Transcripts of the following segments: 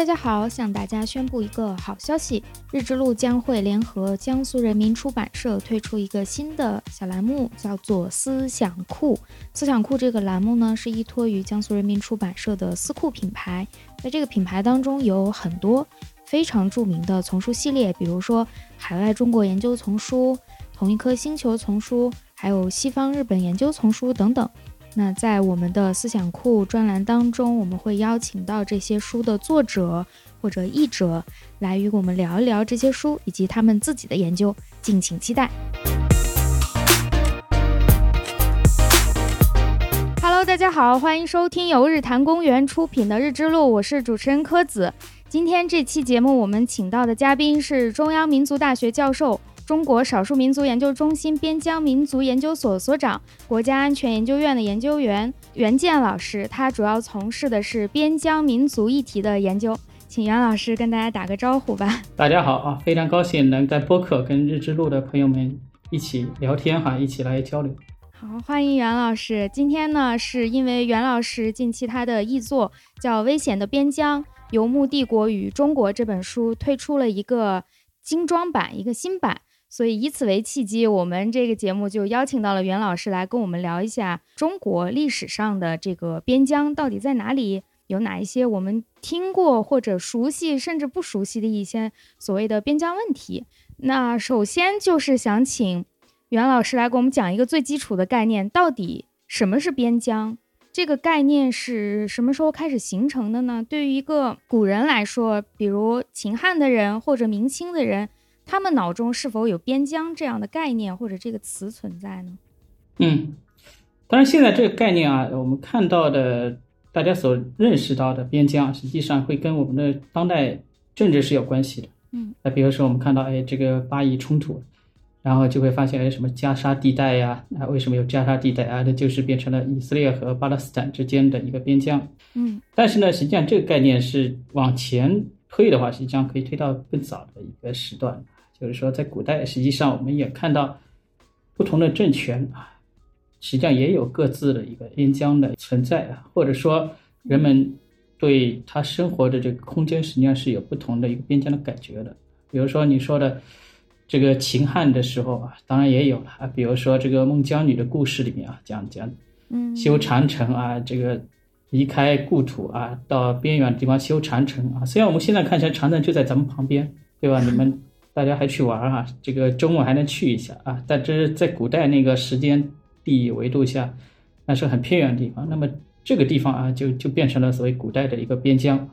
大家好，向大家宣布一个好消息，日之路将会联合江苏人民出版社推出一个新的小栏目，叫做“思想库”。思想库这个栏目呢，是依托于江苏人民出版社的思库品牌，在这个品牌当中有很多非常著名的丛书系列，比如说海外中国研究丛书、同一颗星球丛书，还有西方日本研究丛书等等。那在我们的思想库专栏当中，我们会邀请到这些书的作者或者译者来与我们聊一聊这些书以及他们自己的研究，敬请期待。Hello，大家好，欢迎收听由日坛公园出品的《日之路》，我是主持人柯子。今天这期节目我们请到的嘉宾是中央民族大学教授。中国少数民族研究中心边疆民族研究所所长、国家安全研究院的研究员袁健老师，他主要从事的是边疆民族议题的研究。请袁老师跟大家打个招呼吧。大家好啊，非常高兴能在播客跟日之路的朋友们一起聊天哈，一起来交流。好，欢迎袁老师。今天呢，是因为袁老师近期他的译作叫《危险的边疆：游牧帝国与中国》这本书推出了一个精装版，一个新版。所以以此为契机，我们这个节目就邀请到了袁老师来跟我们聊一下中国历史上的这个边疆到底在哪里，有哪一些我们听过或者熟悉甚至不熟悉的一些所谓的边疆问题。那首先就是想请袁老师来给我们讲一个最基础的概念，到底什么是边疆？这个概念是什么时候开始形成的呢？对于一个古人来说，比如秦汉的人或者明清的人。他们脑中是否有边疆这样的概念或者这个词存在呢？嗯，当然，现在这个概念啊，我们看到的，大家所认识到的边疆，实际上会跟我们的当代政治是有关系的。嗯，那比如说我们看到，哎，这个巴以冲突，然后就会发现，哎，什么加沙地带呀？啊，为什么有加沙地带啊？那就是变成了以色列和巴勒斯坦之间的一个边疆。嗯，但是呢，实际上这个概念是往前推的话，实际上可以推到更早的一个时段。就是说，在古代，实际上我们也看到不同的政权啊，实际上也有各自的一个边疆的存在啊，或者说人们对他生活的这个空间，实际上是有不同的一个边疆的感觉的。比如说你说的这个秦汉的时候啊，当然也有了啊。比如说这个孟姜女的故事里面啊，讲讲嗯，修长城啊，这个离开故土啊，到边远的地方修长城啊。虽然我们现在看起来长城就在咱们旁边，对吧？你们。大家还去玩哈，这个周末还能去一下啊。但这是在古代那个时间地理维度下，那是很偏远的地方。那么这个地方啊，就就变成了所谓古代的一个边疆。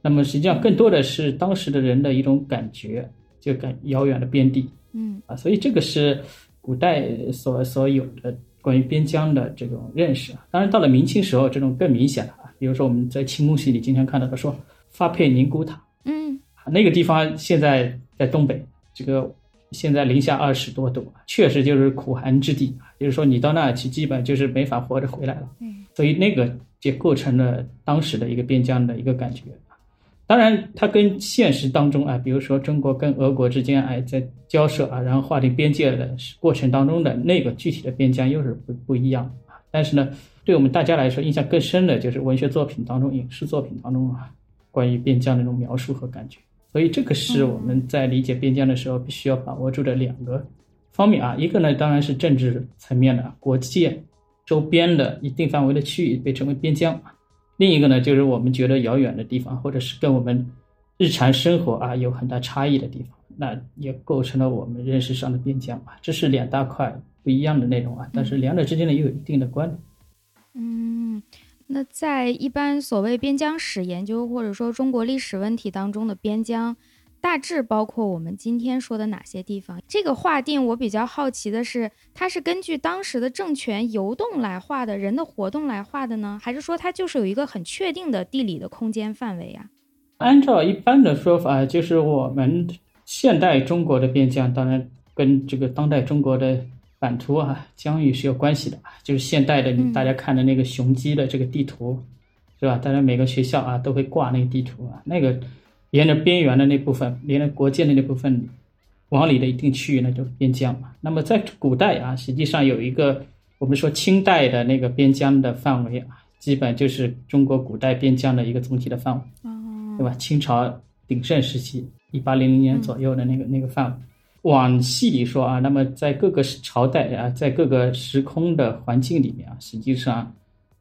那么实际上更多的是当时的人的一种感觉，就感遥远的边地。嗯啊，所以这个是古代所所有的关于边疆的这种认识啊。当然到了明清时候，这种更明显了啊。比如说我们在清宫戏里经常看到的说发配宁古塔，嗯，那个地方现在。在东北，这个现在零下二十多度，确实就是苦寒之地就是说，你到那去，基本就是没法活着回来了。嗯，所以那个就构成了当时的一个边疆的一个感觉。当然，它跟现实当中啊，比如说中国跟俄国之间哎在交涉啊，然后划定边界的过程当中的那个具体的边疆又是不不一样啊。但是呢，对我们大家来说，印象更深的就是文学作品当中、影视作品当中啊，关于边疆的那种描述和感觉。所以这个是我们在理解边疆的时候必须要把握住的两个方面啊，一个呢当然是政治层面的国界周边的一定范围的区域被称为边疆，另一个呢就是我们觉得遥远的地方或者是跟我们日常生活啊有很大差异的地方，那也构成了我们认识上的边疆啊，这是两大块不一样的内容啊，但是两者之间呢又有一定的关联。嗯。那在一般所谓边疆史研究，或者说中国历史问题当中的边疆，大致包括我们今天说的哪些地方？这个划定，我比较好奇的是，它是根据当时的政权游动来划的，人的活动来划的呢，还是说它就是有一个很确定的地理的空间范围呀？按照一般的说法，就是我们现代中国的边疆，当然跟这个当代中国的。版图啊，疆域是有关系的就是现代的，大家看的那个雄鸡的这个地图，是吧？大家每个学校啊都会挂那个地图啊，那个沿着边缘的那部分，沿着国界的那部分往里的一定区域，那就边疆嘛。那么在古代啊，实际上有一个我们说清代的那个边疆的范围啊，基本就是中国古代边疆的一个总体的范围。哦，对吧？清朝鼎盛时期，一八零零年左右的那个那个范围。往细里说啊，那么在各个朝代啊，在各个时空的环境里面啊，实际上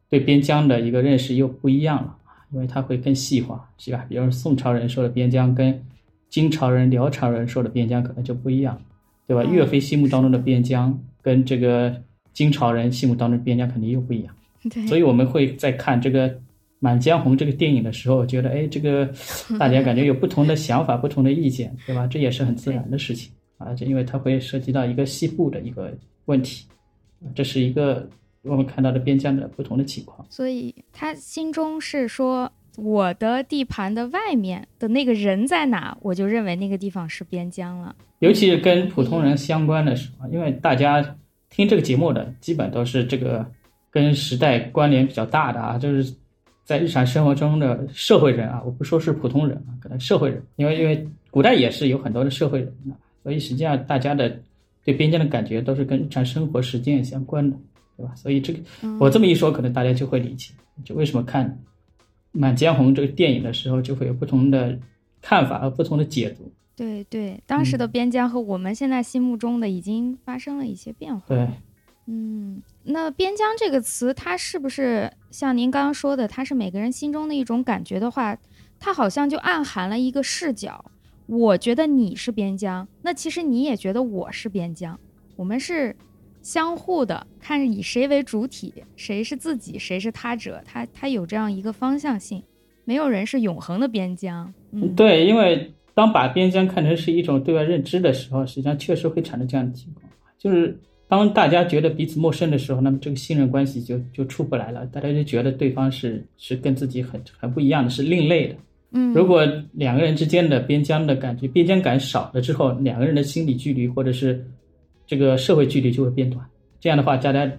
对边疆的一个认识又不一样了，因为它会更细化，是吧？比如宋朝人说的边疆，跟金朝人、辽朝人说的边疆可能就不一样，对吧？岳飞心目当中的边疆，跟这个金朝人心目当中的边疆肯定又不一样。对，所以我们会在看这个《满江红》这个电影的时候，觉得哎，这个 大家感觉有不同的想法、不同的意见，对吧？这也是很自然的事情。啊，就因为它会涉及到一个西部的一个问题，这是一个我们看到的边疆的不同的情况。所以他心中是说，我的地盘的外面的那个人在哪，我就认为那个地方是边疆了。尤其是跟普通人相关的时候，因为大家听这个节目的基本都是这个跟时代关联比较大的啊，就是在日常生活中的社会人啊，我不说是普通人啊，可能社会人，因为因为古代也是有很多的社会人的。所以实际上，大家的对边疆的感觉都是跟日常生活实践相关的，对吧？所以这个我这么一说，可能大家就会理解，就为什么看《满江红》这个电影的时候，就会有不同的看法和不同的解读。对对，当时的边疆和我们现在心目中的已经发生了一些变化。对，嗯，那边疆这个词，它是不是像您刚刚说的，它是每个人心中的一种感觉的话，它好像就暗含了一个视角。我觉得你是边疆，那其实你也觉得我是边疆，我们是相互的，看以谁为主体，谁是自己，谁是他者，他他有这样一个方向性，没有人是永恒的边疆。嗯，对，因为当把边疆看成是一种对外认知的时候，实际上确实会产生这样的情况，就是当大家觉得彼此陌生的时候，那么这个信任关系就就出不来了，大家就觉得对方是是跟自己很很不一样的，是另类的。嗯，如果两个人之间的边疆的感觉、边疆感少了之后，两个人的心理距离或者是这个社会距离就会变短。这样的话，大家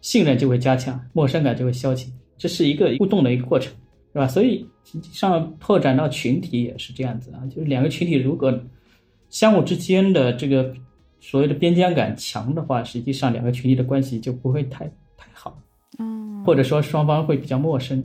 信任就会加强，陌生感就会消减，这是一个互动的一个过程，是吧？所以实际上拓展到群体也是这样子啊，就是两个群体如果相互之间的这个所谓的边疆感强的话，实际上两个群体的关系就不会太太好，嗯，或者说双方会比较陌生。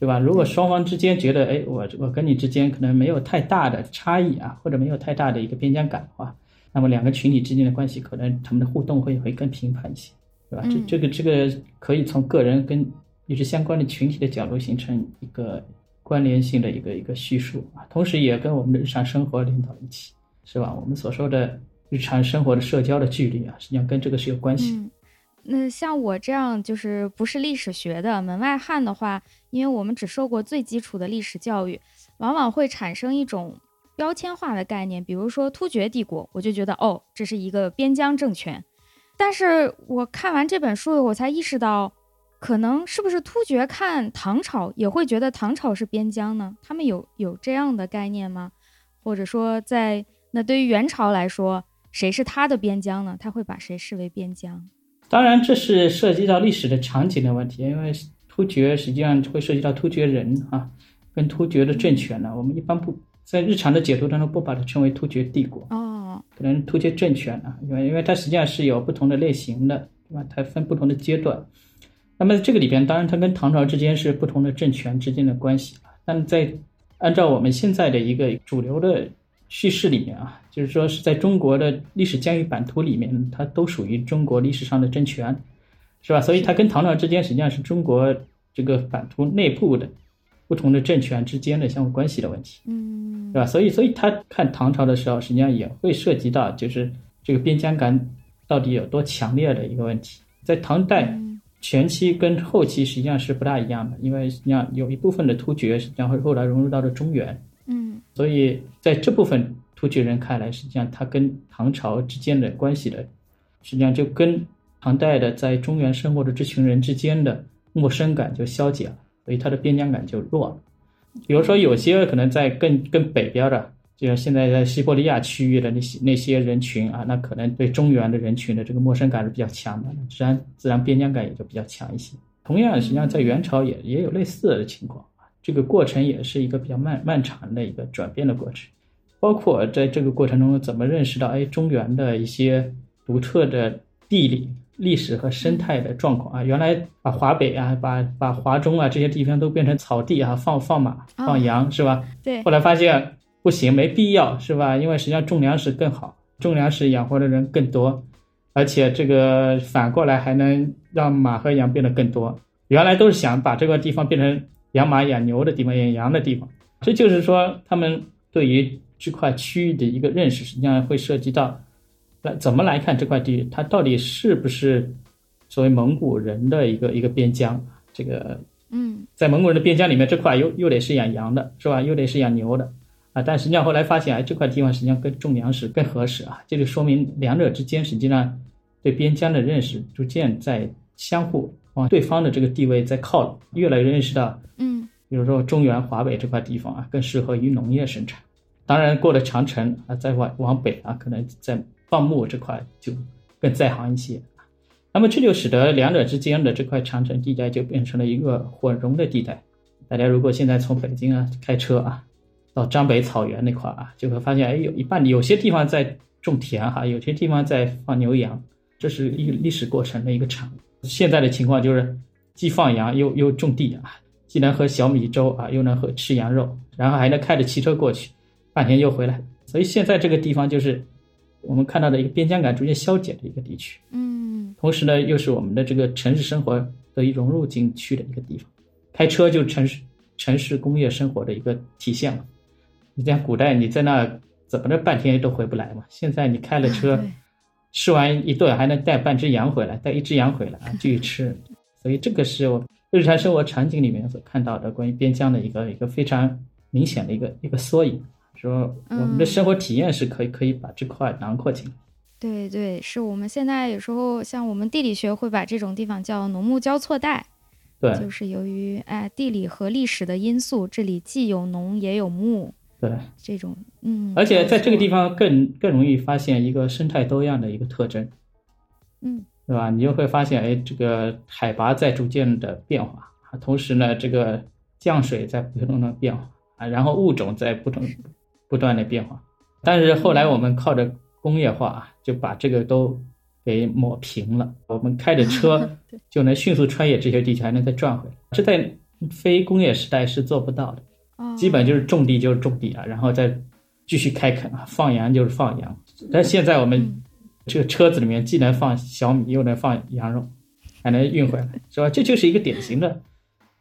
对吧？如果双方之间觉得，哎，我我跟你之间可能没有太大的差异啊，或者没有太大的一个边疆感的话，那么两个群体之间的关系可能他们的互动会会更频繁一些，对吧？这这个这个可以从个人跟与之相关的群体的角度形成一个关联性的一个一个叙述啊，同时也跟我们的日常生活连到一起，是吧？我们所说的日常生活的社交的距离啊，实际上跟这个是有关系。那像我这样就是不是历史学的门外汉的话，因为我们只受过最基础的历史教育，往往会产生一种标签化的概念，比如说突厥帝国，我就觉得哦，这是一个边疆政权。但是我看完这本书，我才意识到，可能是不是突厥看唐朝也会觉得唐朝是边疆呢？他们有有这样的概念吗？或者说，在那对于元朝来说，谁是他的边疆呢？他会把谁视为边疆？当然，这是涉及到历史的场景的问题，因为突厥实际上会涉及到突厥人啊，跟突厥的政权呢，我们一般不在日常的解读当中不把它称为突厥帝国哦，可能突厥政权啊，因为因为它实际上是有不同的类型的，对吧？它分不同的阶段。那么这个里边，当然它跟唐朝之间是不同的政权之间的关系但在按照我们现在的一个主流的。叙事里面啊，就是说是在中国的历史疆域版图里面，它都属于中国历史上的政权，是吧？所以它跟唐朝之间实际上是中国这个版图内部的不同的政权之间的相互关系的问题，嗯，是吧？所以，所以他看唐朝的时候，实际上也会涉及到就是这个边疆感到底有多强烈的一个问题。在唐代前期跟后期实际上是不大一样的，因为实际上有一部分的突厥实际上会后来融入到了中原。所以在这部分突厥人看来，实际上他跟唐朝之间的关系的，实际上就跟唐代的在中原生活的这群人之间的陌生感就消解了，所以他的边疆感就弱了。比如说，有些可能在更更北边的，就像现在在西伯利亚区域的那些那些人群啊，那可能对中原的人群的这个陌生感是比较强的，自然自然边疆感也就比较强一些。同样，实际上在元朝也也有类似的情况。这个过程也是一个比较漫漫长的一个转变的过程，包括在这个过程中怎么认识到，哎，中原的一些独特的地理历史和生态的状况啊。原来把华北啊，把把华中啊这些地方都变成草地啊，放放马放羊是吧？对。后来发现不行，没必要是吧？因为实际上种粮食更好，种粮食养活的人更多，而且这个反过来还能让马和羊变得更多。原来都是想把这个地方变成养马养牛的地方，养羊的地方。这就是说，他们对于这块区域的一个认识，实际上会涉及到，来怎么来看这块地域，它到底是不是所谓蒙古人的一个一个边疆？这个，嗯，在蒙古人的边疆里面，这块又又得是养羊的，是吧？又得是养牛的，啊，但实际上后来发现，哎，这块地方实际上更种粮食更合适啊。这就说明两者之间实际上对边疆的认识逐渐在相互。往对方的这个地位在靠拢，越来越认识到，嗯，比如说中原华北这块地方啊，更适合于农业生产。当然，过了长城啊，再往往北啊，可能在放牧这块就更在行一些。那么这就使得两者之间的这块长城地带就变成了一个混融的地带。大家如果现在从北京啊开车啊到张北草原那块啊，就会发现，哎，有一半有些地方在种田哈，有些地方在放牛羊，这是一个历史过程的一个产物。现在的情况就是，既放羊又又种地啊，既能喝小米粥啊，又能喝吃羊肉，然后还能开着汽车过去，半天又回来。所以现在这个地方就是我们看到的一个边疆感逐渐消减的一个地区。嗯，同时呢，又是我们的这个城市生活得以融入进去的一个地方。开车就城市城市工业生活的一个体现了。你像古代你在那怎么着半天都回不来嘛？现在你开了车。吃完一顿还能带半只羊回来，带一只羊回来啊，继续 吃。所以这个是我日常生活场景里面所看到的关于边疆的一个一个非常明显的一个一个缩影。说我们的生活体验是可以可以把这块囊括进来。对对，是我们现在有时候像我们地理学会把这种地方叫农牧交错带。对，就是由于哎地理和历史的因素，这里既有农也有牧。对这种，嗯，而且在这个地方更更容易发现一个生态多样的一个特征，嗯，对吧？你就会发现，哎，这个海拔在逐渐的变化啊，同时呢，这个降水在不断的变化啊，然后物种在不同不断的变化。但是后来我们靠着工业化，就把这个都给抹平了。我们开着车 就能迅速穿越这些地区，还能再转回来，这在非工业时代是做不到的。基本就是种地就是种地啊，然后再继续开垦啊，放羊就是放羊。但现在我们这个车子里面既能放小米，又能放羊肉，还能运回来，是吧？这就是一个典型的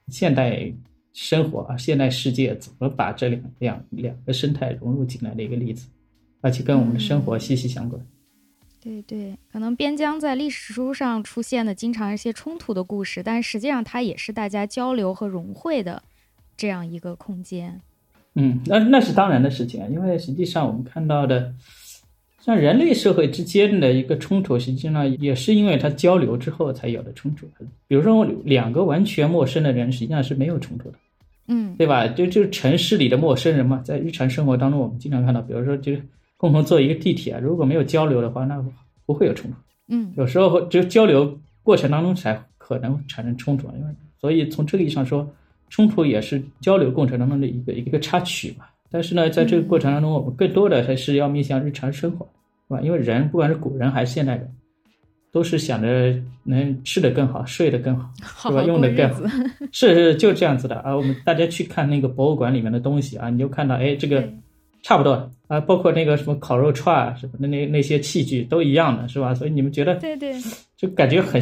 现代生活啊，现代世界怎么把这两两两个生态融入进来的一个例子，而且跟我们的生活息息相关。对对，可能边疆在历史书上出现的经常一些冲突的故事，但实际上它也是大家交流和融汇的。这样一个空间，嗯，那那是当然的事情啊，因为实际上我们看到的，像人类社会之间的一个冲突，实际上也是因为它交流之后才有的冲突。比如说两个完全陌生的人，实际上是没有冲突的，嗯，对吧？就就是城市里的陌生人嘛，在日常生活当中，我们经常看到，比如说就是共同坐一个地铁，啊如果没有交流的话，那不会有冲突。嗯，有时候就交流过程当中才可能产生冲突，因为所以从这个意义上说。冲突也是交流过程当中的一个一个插曲嘛，但是呢，在这个过程当中，我们更多的还是要面向日常生活，是吧？因为人不管是古人还是现代人，都是想着能吃得更好，睡得更好，是吧？用的更好，是是就这样子的啊。我们大家去看那个博物馆里面的东西啊，你就看到，哎，这个差不多啊，包括那个什么烤肉串啊，什么的那那些器具都一样的，是吧？所以你们觉得，对对，就感觉很。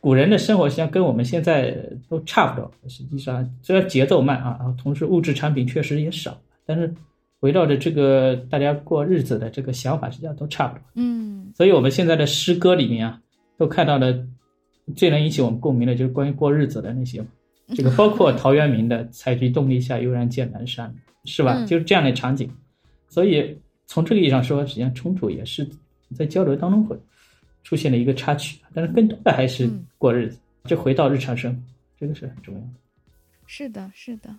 古人的生活实际上跟我们现在都差不多。实际上，虽然节奏慢啊，然后，同时物质产品确实也少，但是围绕着这个大家过日子的这个想法，实际上都差不多。嗯，所以我们现在的诗歌里面啊，都看到了最能引起我们共鸣的就是关于过日子的那些，这个包括陶渊明的“采菊东篱下，悠然见南山”，是吧？就是这样的场景。所以从这个意义上说，实际上冲突也是在交流当中会。出现了一个插曲，但是更多的还是过日子，就回到日常生活，这个是很重要的。是的，是的，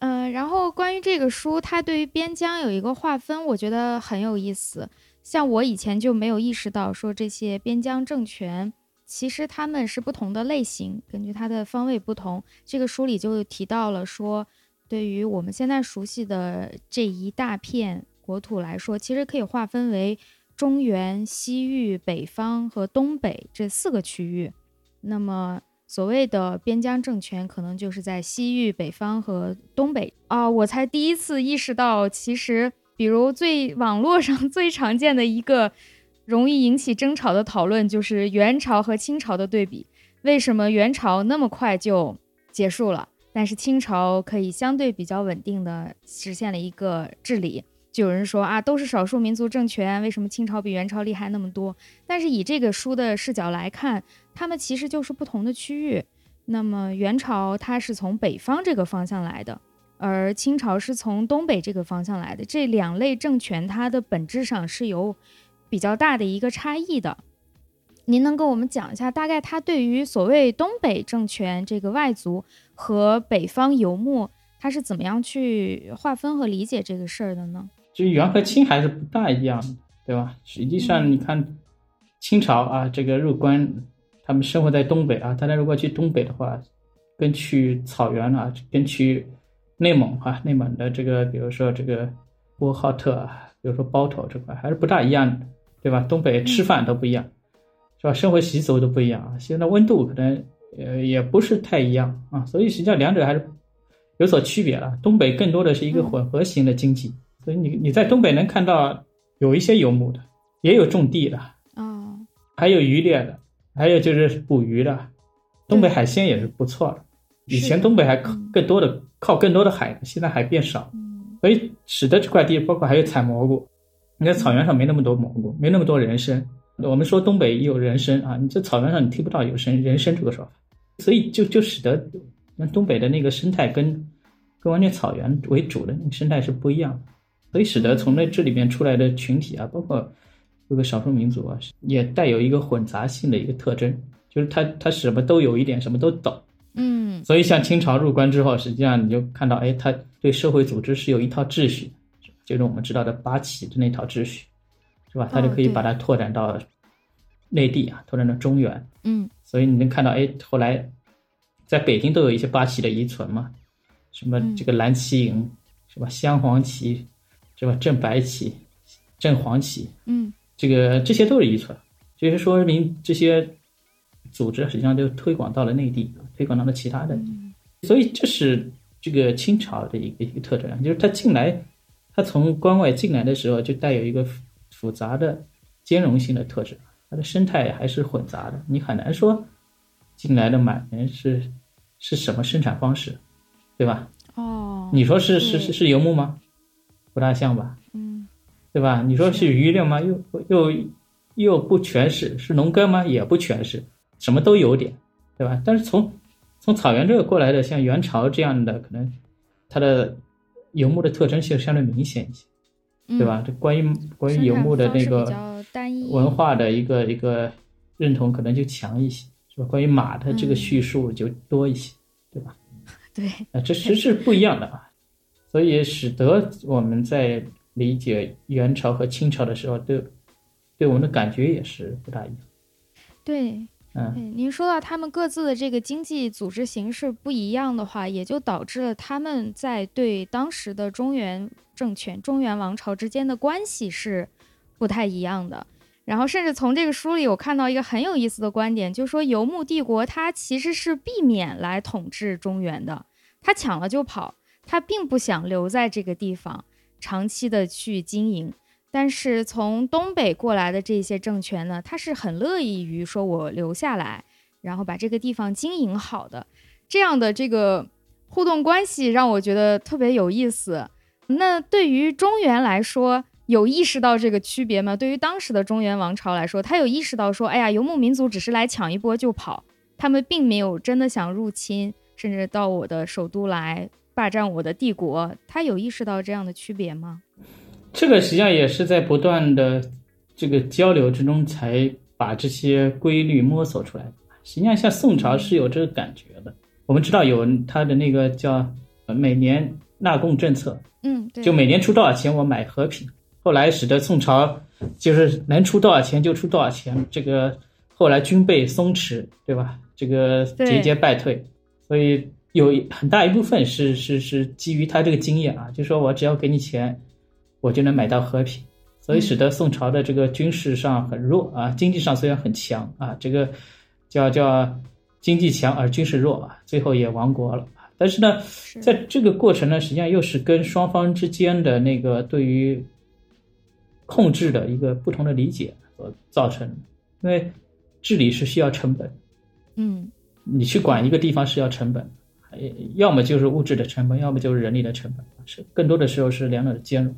嗯，然后关于这个书，它对于边疆有一个划分，我觉得很有意思。像我以前就没有意识到，说这些边疆政权其实他们是不同的类型，根据它的方位不同。这个书里就提到了说，对于我们现在熟悉的这一大片国土来说，其实可以划分为。中原、西域、北方和东北这四个区域。那么，所谓的边疆政权，可能就是在西域、北方和东北啊。我才第一次意识到，其实，比如最网络上 最常见的一个容易引起争吵的讨论，就是元朝和清朝的对比。为什么元朝那么快就结束了，但是清朝可以相对比较稳定的实现了一个治理？就有人说啊，都是少数民族政权，为什么清朝比元朝厉害那么多？但是以这个书的视角来看，他们其实就是不同的区域。那么元朝它是从北方这个方向来的，而清朝是从东北这个方向来的。这两类政权它的本质上是有比较大的一个差异的。您能跟我们讲一下，大概它对于所谓东北政权这个外族和北方游牧，它是怎么样去划分和理解这个事儿的呢？就元和清还是不大一样，对吧？实际上，你看清朝啊，这个入关，他们生活在东北啊，大家如果去东北的话，跟去草原啊，跟去内蒙啊，内蒙的这个，比如说这个呼和浩特啊，比如说包头这块，还是不大一样的，对吧？东北吃饭都不一样，是吧？生活习俗都不一样啊，现在温度可能呃也不是太一样啊，所以实际上两者还是有所区别了。东北更多的是一个混合型的经济。所以你你在东北能看到有一些游牧的，也有种地的，哦，还有渔猎的，还有就是捕鱼的。东北海鲜也是不错的，以前东北还靠更多的靠更多的海，现在海变少，所以使得这块地包括还有采蘑菇。你在草原上没那么多蘑菇，没那么多人参。我们说东北有人参啊，你这草原上你听不到有参人参这个说法，所以就就使得那东北的那个生态跟跟完全草原为主的那个生态是不一样的。所以使得从那这里面出来的群体啊，包括这个少数民族啊，也带有一个混杂性的一个特征，就是他他什么都有一点，什么都懂。嗯。所以像清朝入关之后，实际上你就看到，哎，他对社会组织是有一套秩序，就是我们知道的八旗的那套秩序，是吧？他就可以把它拓展到内地啊，拓展到中原。嗯。所以你能看到，哎，后来在北京都有一些八旗的遗存嘛，什么这个蓝旗营，是吧？镶黄旗。是吧？正白旗、正黄旗，嗯，这个这些都是遗存，就是说明这些组织实际上都推广到了内地，推广到了其他的，所以这是这个清朝的一个一个特征，就是他进来，他从关外进来的时候就带有一个复杂的兼容性的特质，它的生态还是混杂的，你很难说进来的满人是是什么生产方式，对吧？哦，你说是是是是游牧吗？不大像吧，嗯，对吧？你说是渔猎吗？又又又不全是，是农耕吗？也不全是，什么都有点，对吧？但是从从草原这个过来的，像元朝这样的，可能它的游牧的特征性相对明显一些，对吧？这关于关于游牧的那个文化的一个一个认同，可能就强一些，是吧？关于马的这个叙述就多一些，对吧？对，啊，这是是不一样的啊。所以使得我们在理解元朝和清朝的时候，对对我们的感觉也是不大一样。对，嗯，您说到他们各自的这个经济组织形式不一样的话，也就导致了他们在对当时的中原政权、中原王朝之间的关系是不太一样的。然后，甚至从这个书里，我看到一个很有意思的观点，就是说游牧帝国它其实是避免来统治中原的，他抢了就跑。他并不想留在这个地方长期的去经营，但是从东北过来的这些政权呢，他是很乐意于说我留下来，然后把这个地方经营好的，这样的这个互动关系让我觉得特别有意思。那对于中原来说，有意识到这个区别吗？对于当时的中原王朝来说，他有意识到说，哎呀，游牧民族只是来抢一波就跑，他们并没有真的想入侵，甚至到我的首都来。霸占我的帝国，他有意识到这样的区别吗？这个实际上也是在不断的这个交流之中，才把这些规律摸索出来的。实际上，像宋朝是有这个感觉的。我们知道有他的那个叫每年纳贡政策，嗯，对就每年出多少钱我买和平。后来使得宋朝就是能出多少钱就出多少钱，这个后来军备松弛，对吧？这个节节败退，所以。有很大一部分是是是基于他这个经验啊，就说我只要给你钱，我就能买到和平。所以使得宋朝的这个军事上很弱啊，经济上虽然很强啊，这个叫叫经济强而军事弱啊，最后也亡国了。但是呢，在这个过程呢，实际上又是跟双方之间的那个对于控制的一个不同的理解所造成，因为治理是需要成本，嗯，你去管一个地方是要成本，要么就是物质的成本，要么就是人力的成本，是更多的时候是两者的兼容，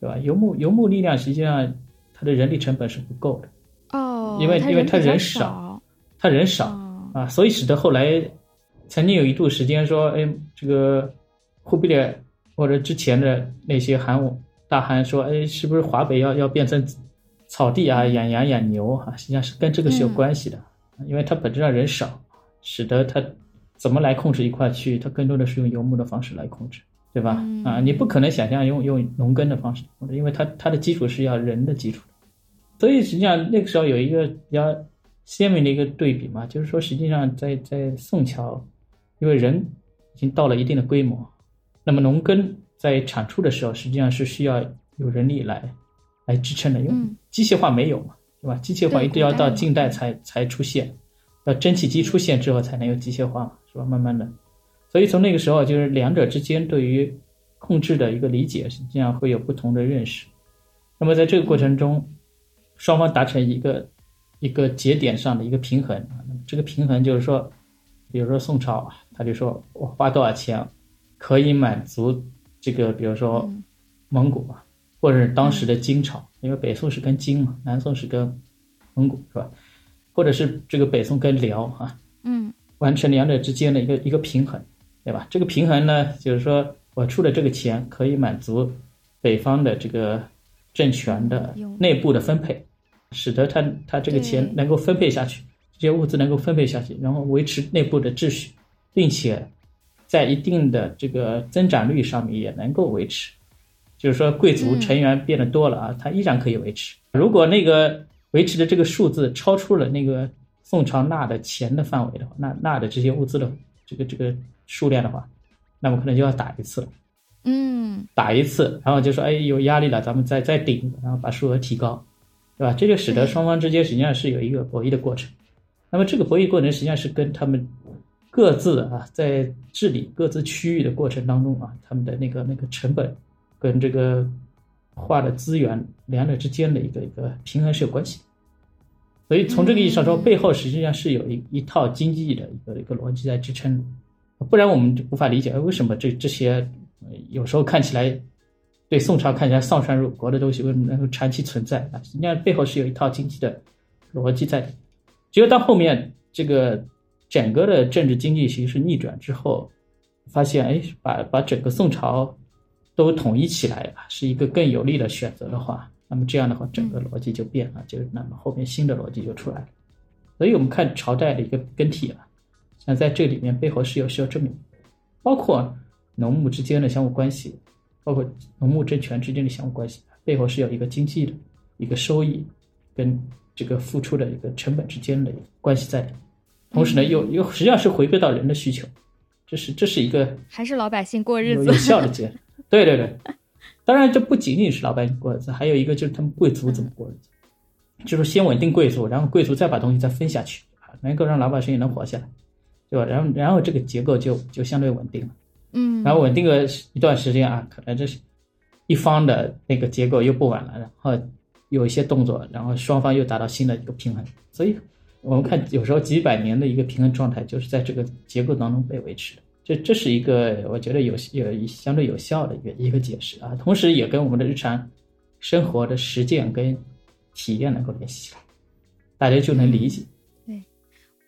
对吧？游牧游牧力量实际上它的人力成本是不够的，哦，因为因为他人少，他人少啊，所以使得后来曾经有一度时间说，哎，这个忽必烈或者之前的那些韩武。大汗说：“哎，是不是华北要要变成草地啊？养羊养牛啊？实际上是跟这个是有关系的，因为它本质上人少，使得它怎么来控制一块区域？它更多的是用游牧的方式来控制，对吧？啊，你不可能想象用用农耕的方式控制，因为它它的基础是要人的基础。所以实际上那个时候有一个比较鲜明的一个对比嘛，就是说实际上在在宋朝，因为人已经到了一定的规模，那么农耕。”在产出的时候，实际上是需要有人力来来支撑的，因为机械化没有嘛，对吧？机械化一定要到近代才才出现，要蒸汽机出现之后才能有机械化嘛，是吧？慢慢的，所以从那个时候，就是两者之间对于控制的一个理解，实际上会有不同的认识。那么在这个过程中，双方达成一个一个节点上的一个平衡啊，那么这个平衡就是说，比如说宋朝，他就说我花多少钱可以满足。这个比如说蒙古啊，或者是当时的金朝，因为北宋是跟金嘛，南宋是跟蒙古是吧？或者是这个北宋跟辽啊，嗯，完成两者之间的一个一个平衡，对吧？这个平衡呢，就是说我出的这个钱可以满足北方的这个政权的内部的分配，使得他他这个钱能够分配下去，这些物资能够分配下去，然后维持内部的秩序，并且。在一定的这个增长率上面也能够维持，就是说贵族成员变得多了啊，它依然可以维持。如果那个维持的这个数字超出了那个宋朝纳的钱的范围的话，纳纳的这些物资的这个这个数量的话，那么可能就要打一次了。嗯，打一次，然后就说哎有压力了，咱们再再顶，然后把数额提高，对吧？这就使得双方之间实际上是有一个博弈的过程。那么这个博弈过程实际上是跟他们。各自啊，在治理各自区域的过程当中啊，他们的那个那个成本，跟这个化的资源两者之间的一个一个平衡是有关系。所以从这个意义上说，背后实际上是有一一套经济的一个一个逻辑在支撑，不然我们就无法理解为什么这这些有时候看起来对宋朝看起来丧权辱国的东西为什么能够长期存在啊？实际上背后是有一套经济的逻辑在。只有到后面这个。整个的政治经济形势逆转之后，发现哎，把把整个宋朝都统一起来啊，是一个更有利的选择的话，那么这样的话，整个逻辑就变了，就那么后面新的逻辑就出来了。所以我们看朝代的一个更替啊，像在这里面背后是有需要证明，包括农牧之间的相互关系，包括农牧政权之间的相互关系，背后是有一个经济的一个收益跟这个付出的一个成本之间的关系在里面。同时呢，又又实际上是回归到人的需求，这是这是一个还是老百姓过日子有效的结，对对对，当然这不仅仅是老百姓过日子，还有一个就是他们贵族怎么过日子，就是先稳定贵族，然后贵族再把东西再分下去啊，能够让老百姓也能活下来，对吧？然后然后这个结构就就相对稳定了，嗯，然后稳定个一段时间啊，可能这是一方的那个结构又不稳了，然后有一些动作，然后双方又达到新的一个平衡，所以。我们看，有时候几百年的一个平衡状态，就是在这个结构当中被维持的。这这是一个我觉得有有相对有效的一个一个解释啊，同时也跟我们的日常生活的实践跟体验能够联系起来，大家就能理解。对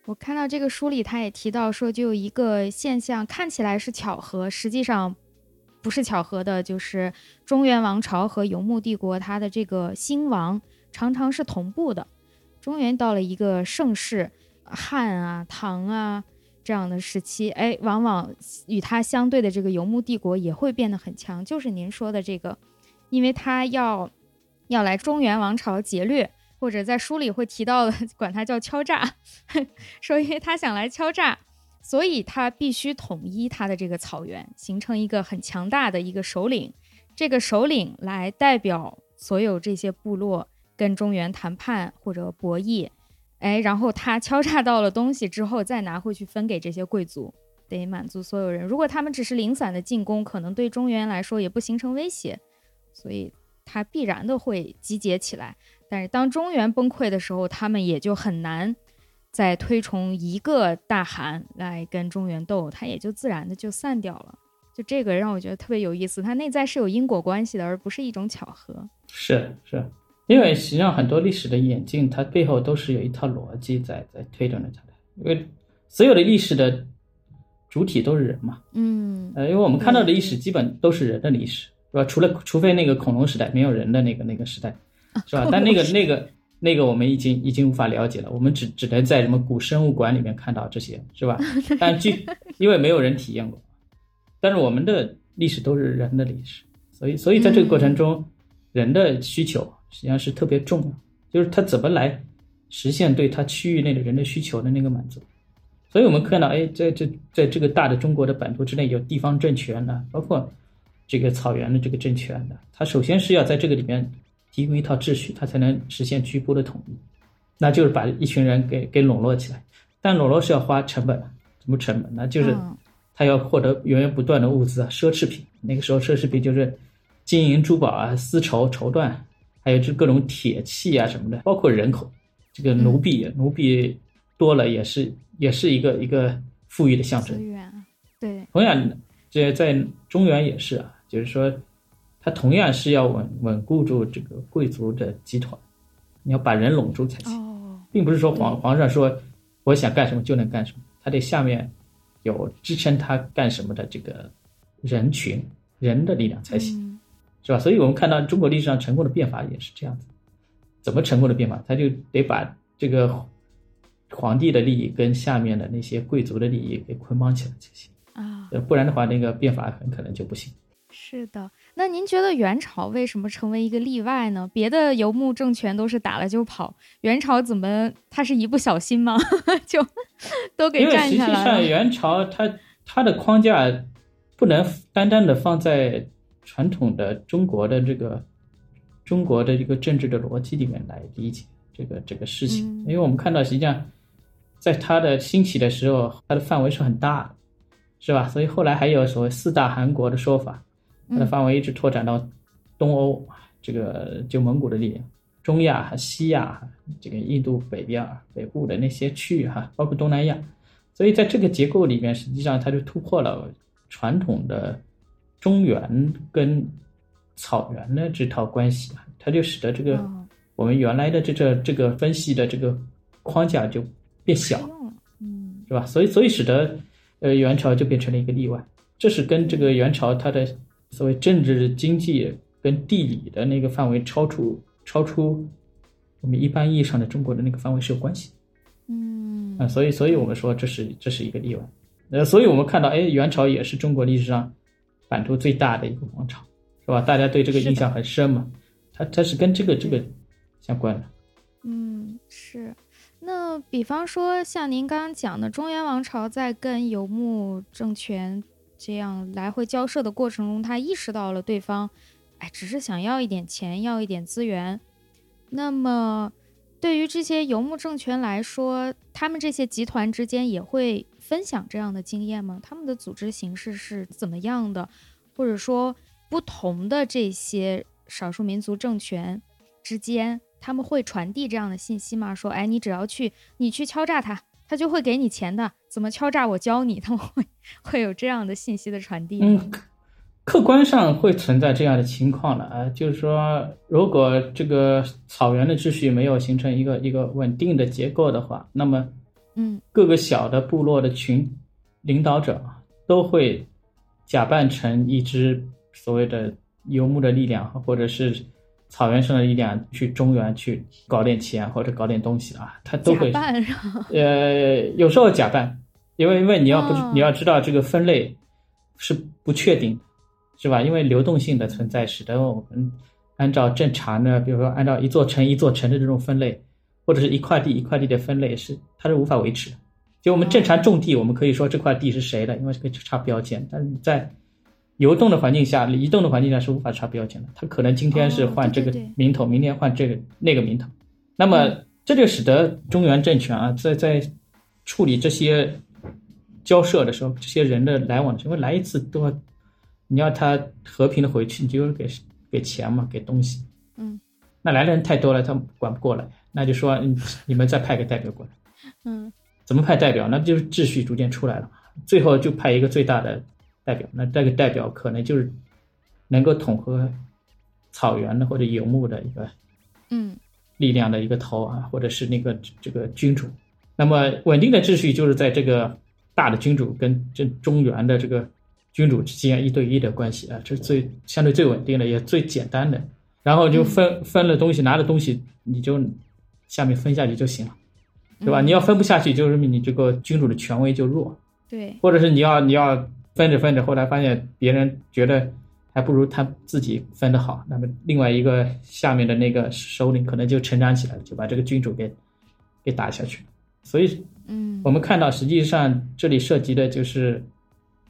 我看到这个书里，他也提到说，就一个现象看起来是巧合，实际上不是巧合的，就是中原王朝和游牧帝国它的这个兴亡常常是同步的。中原到了一个盛世，汉啊、唐啊这样的时期，哎，往往与它相对的这个游牧帝国也会变得很强。就是您说的这个，因为他要要来中原王朝劫掠，或者在书里会提到的，管他叫敲诈，说因为他想来敲诈，所以他必须统一他的这个草原，形成一个很强大的一个首领。这个首领来代表。所有这些部落跟中原谈判或者博弈，哎，然后他敲诈到了东西之后，再拿回去分给这些贵族，得满足所有人。如果他们只是零散的进攻，可能对中原来说也不形成威胁，所以他必然的会集结起来。但是当中原崩溃的时候，他们也就很难再推崇一个大汗来跟中原斗，他也就自然的就散掉了。就这个让我觉得特别有意思，它内在是有因果关系的，而不是一种巧合。是是，因为实际上很多历史的演进，它背后都是有一套逻辑在在推动着它的。因为所有的历史的主体都是人嘛，嗯，呃，因为我们看到的历史基本都是人的历史，是吧？除了除非那个恐龙时代没有人的那个那个时代，是吧？但那个那个那个我们已经已经无法了解了，我们只只能在什么古生物馆里面看到这些，是吧？但据因为没有人体验过。但是我们的历史都是人的历史，所以所以在这个过程中，人的需求实际上是特别重要，就是他怎么来实现对他区域内的人的需求的那个满足。所以我们看到，哎，在这在这个大的中国的版图之内，有地方政权的，包括这个草原的这个政权的，他首先是要在这个里面提供一套秩序，他才能实现局部的统一，那就是把一群人给给笼络起来。但笼络是要花成本，什么成本？那就是。他要获得源源不断的物资啊，奢侈品。那个时候，奢侈品就是金银珠宝啊、丝绸、绸缎，还有就各种铁器啊什么的，包括人口。这个奴婢，奴婢多了也是也是一个一个富裕的象征。对。同样，这在中原也是啊，就是说，他同样是要稳稳固住这个贵族的集团，你要把人拢住才行，并不是说皇皇上说我想干什么就能干什么，他得下面。有支撑他干什么的这个人群人的力量才行，是吧？所以我们看到中国历史上成功的变法也是这样子。怎么成功的变法？他就得把这个皇帝的利益跟下面的那些贵族的利益给捆绑起来才行啊，不然的话，那个变法很可能就不行。是的，那您觉得元朝为什么成为一个例外呢？别的游牧政权都是打了就跑，元朝怎么他是一不小心吗？就都给占下来了。因为实际上元朝它它的框架不能单单的放在传统的中国的这个中国的这个政治的逻辑里面来理解这个这个事情，因为我们看到实际上在它的兴起的时候，它的范围是很大的，是吧？所以后来还有所谓四大汗国的说法。它的范围一直拓展到东欧，这个就蒙古的力量，中亚和西亚，这个印度北边北部的那些区域哈，包括东南亚，所以在这个结构里面，实际上它就突破了传统的中原跟草原的这套关系它就使得这个我们原来的这这这个分析的这个框架就变小，嗯，是吧？所以所以使得呃元朝就变成了一个例外，这是跟这个元朝它的。所谓政治、经济跟地理的那个范围超出超出我们一般意义上的中国的那个范围是有关系，嗯。啊，所以所以我们说这是这是一个例外，呃，所以我们看到，哎，元朝也是中国历史上版图最大的一个王朝，是吧？大家对这个印象很深嘛，它它是跟这个这个相关的，嗯，是。那比方说像您刚刚讲的中原王朝在跟游牧政权。这样来回交涉的过程中，他意识到了对方，哎，只是想要一点钱，要一点资源。那么，对于这些游牧政权来说，他们这些集团之间也会分享这样的经验吗？他们的组织形式是怎么样的？或者说，不同的这些少数民族政权之间，他们会传递这样的信息吗？说，哎，你只要去，你去敲诈他。他就会给你钱的，怎么敲诈我教你，他们会会有这样的信息的传递。嗯，客观上会存在这样的情况的啊，就是说，如果这个草原的秩序没有形成一个一个稳定的结构的话，那么，嗯，各个小的部落的群领导者都会假扮成一支所谓的游牧的力量，或者是。草原上的力量去中原去搞点钱或者搞点东西啊，他都会呃，有时候假扮，因为因为你要不你要知道这个分类是不确定，是吧？因为流动性的存在，使得我们按照正常的，比如说按照一座城一座城的这种分类，或者是一块地一块地的分类，是它是无法维持的。就我们正常种地，我们可以说这块地是谁的，因为可以插标签。但是在流动的环境下、移动的环境下是无法插标签的。他可能今天是换这个名头，明天换这个那个名头。那么这就使得中原政权啊，在在处理这些交涉的时候，这些人的来往的时候，来一次都要，你要他和平的回去，你就给给钱嘛，给东西。嗯。那来的人太多了，他管不过来，那就说你们再派个代表过来。嗯。怎么派代表？那不就是秩序逐渐出来了？最后就派一个最大的。代表，那这个代表可能就是能够统合草原的或者游牧的一个嗯力量的一个头啊，或者是那个这个君主。那么稳定的秩序就是在这个大的君主跟这中原的这个君主之间一对一的关系啊，这是最相对最稳定的也最简单的。然后就分分了东西，拿了东西你就下面分下去就行了，对吧？你要分不下去，就说明你这个君主的权威就弱。对，或者是你要你要。分着分着，后来发现别人觉得还不如他自己分的好，那么另外一个下面的那个首领可能就成长起来了，就把这个君主给给打下去。所以，嗯，我们看到实际上这里涉及的就是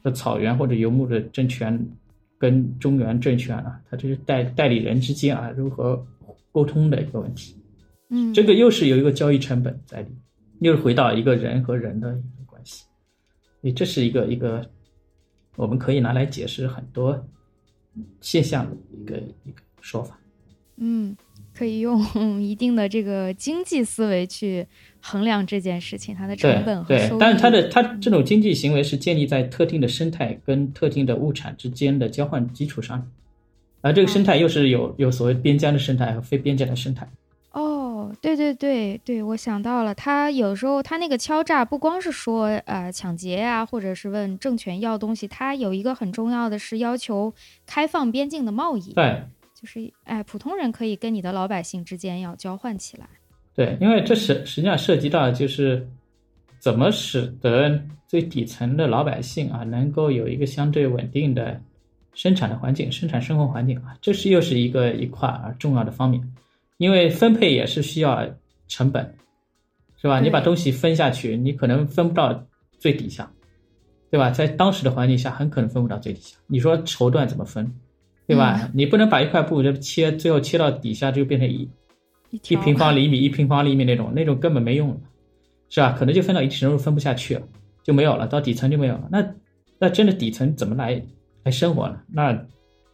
说草原或者游牧的政权跟中原政权啊，它这是代代理人之间啊如何沟通的一个问题。嗯，这个又是有一个交易成本在里，又是回到一个人和人的一个关系，所以这是一个一个。我们可以拿来解释很多现象的一个一个说法。嗯，可以用一定的这个经济思维去衡量这件事情，它的成本和收对，但是它的它这种经济行为是建立在特定的生态跟特定的物产之间的交换基础上，而这个生态又是有有所谓边疆的生态和非边疆的生态。对对对对，我想到了，他有时候他那个敲诈不光是说呃抢劫呀，或者是问政权要东西，他有一个很重要的是要求开放边境的贸易。对，就是哎，普通人可以跟你的老百姓之间要交换起来。对，因为这是实际上涉及到就是怎么使得最底层的老百姓啊能够有一个相对稳定的生产的环境、生产生活环境啊，这是又是一个一块啊重要的方面。因为分配也是需要成本，是吧？你把东西分下去，你可能分不到最底下，对吧？在当时的环境下，很可能分不到最底下。你说绸缎怎么分，对吧？你不能把一块布就切，最后切到底下就变成一一平方厘米、一平方厘米那种，那种根本没用，是吧？可能就分到一定程度分不下去了，就没有了，到底层就没有了。那那真的底层怎么来来生活呢？那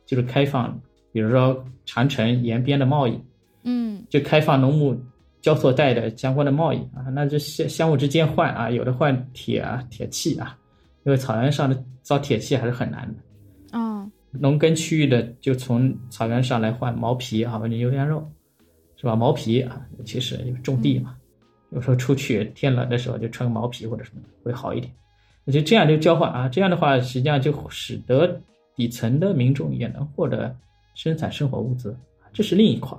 就是开放，比如说长城沿边的贸易。嗯，就开放农牧交错带的相关的贸易啊，那就相相互之间换啊，有的换铁啊、铁器啊，因为草原上的造铁器还是很难的。哦，农耕区域的就从草原上来换毛皮啊，或者牛羊肉，是吧？毛皮啊，尤其是种地嘛，有时候出去天冷的时候就穿个毛皮或者什么会好一点。那就这样就交换啊，这样的话实际上就使得底层的民众也能获得生产生活物资，这是另一块。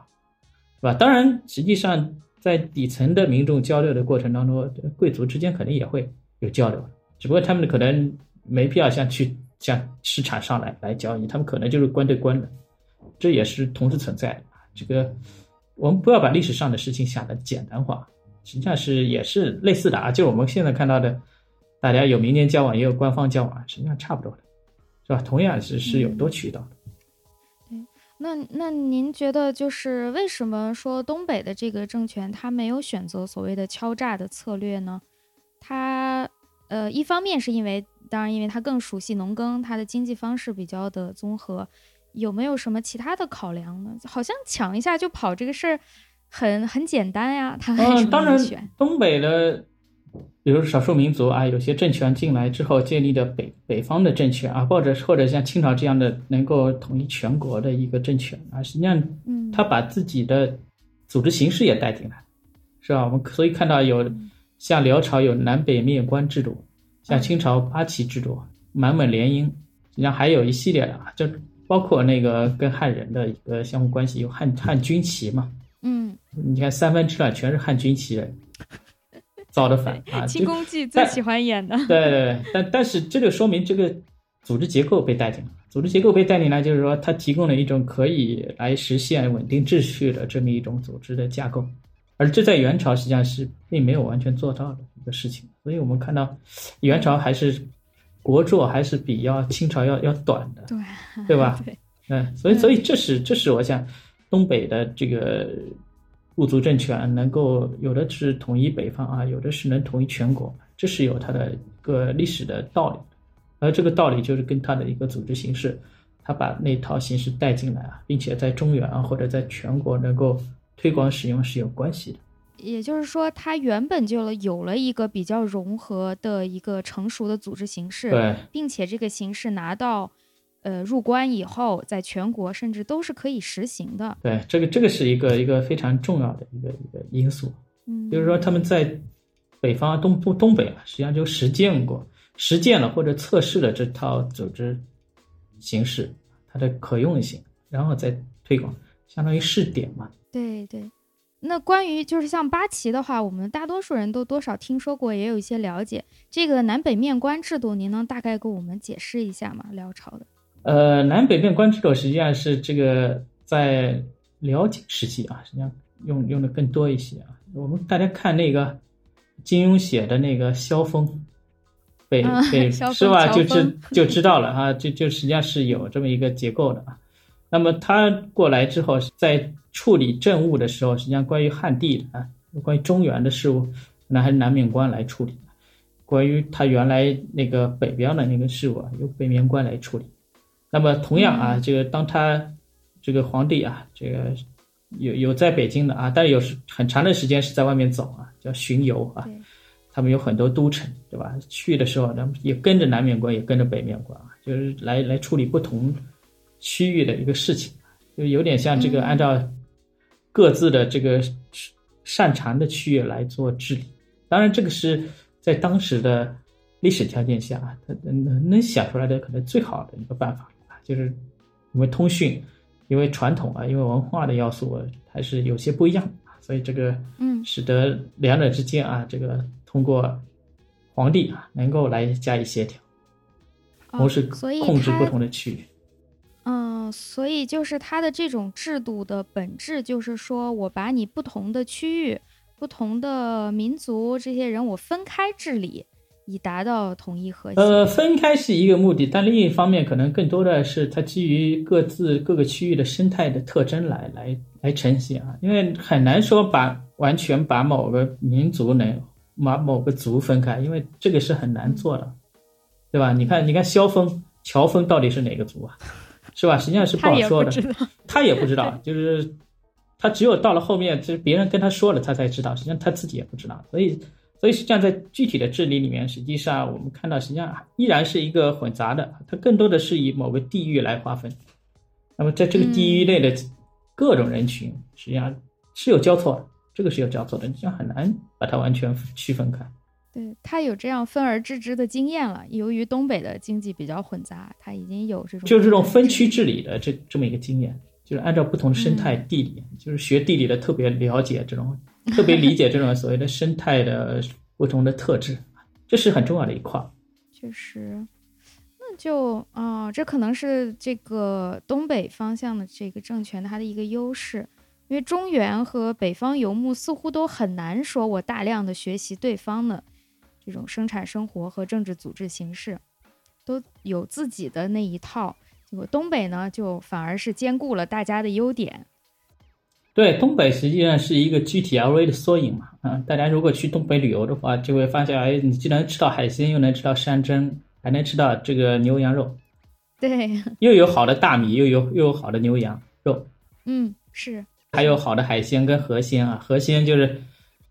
是吧？当然，实际上在底层的民众交流的过程当中，贵族之间肯定也会有交流，只不过他们可能没必要像去像市场上来来交易，他们可能就是官对官的，这也是同时存在的。这个我们不要把历史上的事情想的简单化，实际上是也是类似的啊，就我们现在看到的，大家有民间交往，也有官方交往，实际上差不多的，是吧？同样是是有多渠道的。那那您觉得就是为什么说东北的这个政权他没有选择所谓的敲诈的策略呢？他呃，一方面是因为，当然因为他更熟悉农耕，他的经济方式比较的综合，有没有什么其他的考量呢？好像抢一下就跑这个事儿很很简单呀，他还是当然，东北的。比如少数民族啊，有些政权进来之后建立的北北方的政权啊，或者或者像清朝这样的能够统一全国的一个政权啊，实际上，嗯，他把自己的组织形式也带进来，是吧？我们所以看到有像辽朝有南北面官制度，像清朝八旗制度、满蒙联姻，实际上还有一系列的啊，就包括那个跟汉人的一个相互关系，有汉汉军旗嘛，嗯，你看三分之二全是汉军旗人。造的反啊！清宫剧最喜欢演的。对对对，但但是这就说明这个组织结构被带进来。组织结构被带进来，就是说它提供了一种可以来实现稳定秩序的这么一种组织的架构，而这在元朝实际上是并没有完全做到的一个事情。所以我们看到元朝还是国祚还是比要清朝要要短的，对对吧？对，嗯，所以所以这是这是我想东北的这个部族政权能够有的是统一北方啊，有的是能统一全国，这是有它的一个历史的道理。而这个道理就是跟它的一个组织形式，它把那套形式带进来啊，并且在中原啊或者在全国能够推广使用是有关系的。也就是说，它原本就有了一个比较融合的一个成熟的组织形式，对，并且这个形式拿到呃入关以后，在全国甚至都是可以实行的。对，这个这个是一个一个非常重要的一个一个因素，嗯，就是说他们在北方东部东北啊，实际上就实践过。实践了或者测试了这套组织形式，它的可用性，然后再推广，相当于试点嘛。对对。那关于就是像八旗的话，我们大多数人都多少听说过，也有一些了解。这个南北面官制度，您能大概给我们解释一下吗？辽朝的。呃，南北面官制度实际上是这个在辽景时期啊，实际上用用的更多一些啊。我们大家看那个金庸写的那个萧峰。被被是吧？就知就知道了啊，就就实际上是有这么一个结构的啊。那么他过来之后，在处理政务的时候，实际上关于汉地的啊，关于中原的事务，那还是南面官来处理。关于他原来那个北边的那个事务啊，由北面官来处理。那么同样啊，这个当他这个皇帝啊，这个有有在北京的啊，但是有时很长的时间是在外面走啊，叫巡游啊。他们有很多都城，对吧？去的时候，他们也跟着南面官，也跟着北面官啊，就是来来处理不同区域的一个事情，就有点像这个按照各自的这个擅长的区域来做治理。当然，这个是在当时的历史条件下，他能能想出来的可能最好的一个办法啊，就是因为通讯，因为传统啊，因为文化的要素还是有些不一样所以这个嗯，使得两者之间啊，这个。通过皇帝啊，能够来加以协调，同时控制不同的区域。嗯，所以就是它的这种制度的本质，就是说我把你不同的区域、不同的民族这些人，我分开治理，以达到统一和谐。呃，分开是一个目的，但另一方面，可能更多的是它基于各自各个区域的生态的特征来来来呈现啊，因为很难说把完全把某个民族能。把某个族分开，因为这个是很难做的，对吧？你看，你看萧峰、乔峰到底是哪个族啊？是吧？实际上是不好说的，他也不知道，就是他只有到了后面，就是别人跟他说了，他才知道。实际上他自己也不知道，所以，所以实际上在具体的治理里面，实际上我们看到，实际上依然是一个混杂的，它更多的是以某个地域来划分。那么在这个地域内的各种人群，实际上是有交错的。这个是有交错的，你像很难把它完全区分开。对他有这样分而治之的经验了。由于东北的经济比较混杂，他已经有这种就是这种分区治理的这这么一个经验，就是按照不同的生态地理，就是学地理的特别了解这种，特别理解这种所谓的生态的不同的特质，这是很重要的一块。确实，那就啊，这可能是这个东北方向的这个政权它的一个优势。因为中原和北方游牧似乎都很难说，我大量的学习对方的这种生产生活和政治组织形式，都有自己的那一套。结果东北呢，就反而是兼顾了大家的优点。对，东北实际上是一个 GTLV 的缩影嘛。啊，大家如果去东北旅游的话，就会发现，哎，你既能吃到海鲜，又能吃到山珍，还能吃到这个牛羊肉。对，又有好的大米，又有又有好的牛羊肉。嗯，是。还有好的海鲜跟河鲜啊，河鲜就是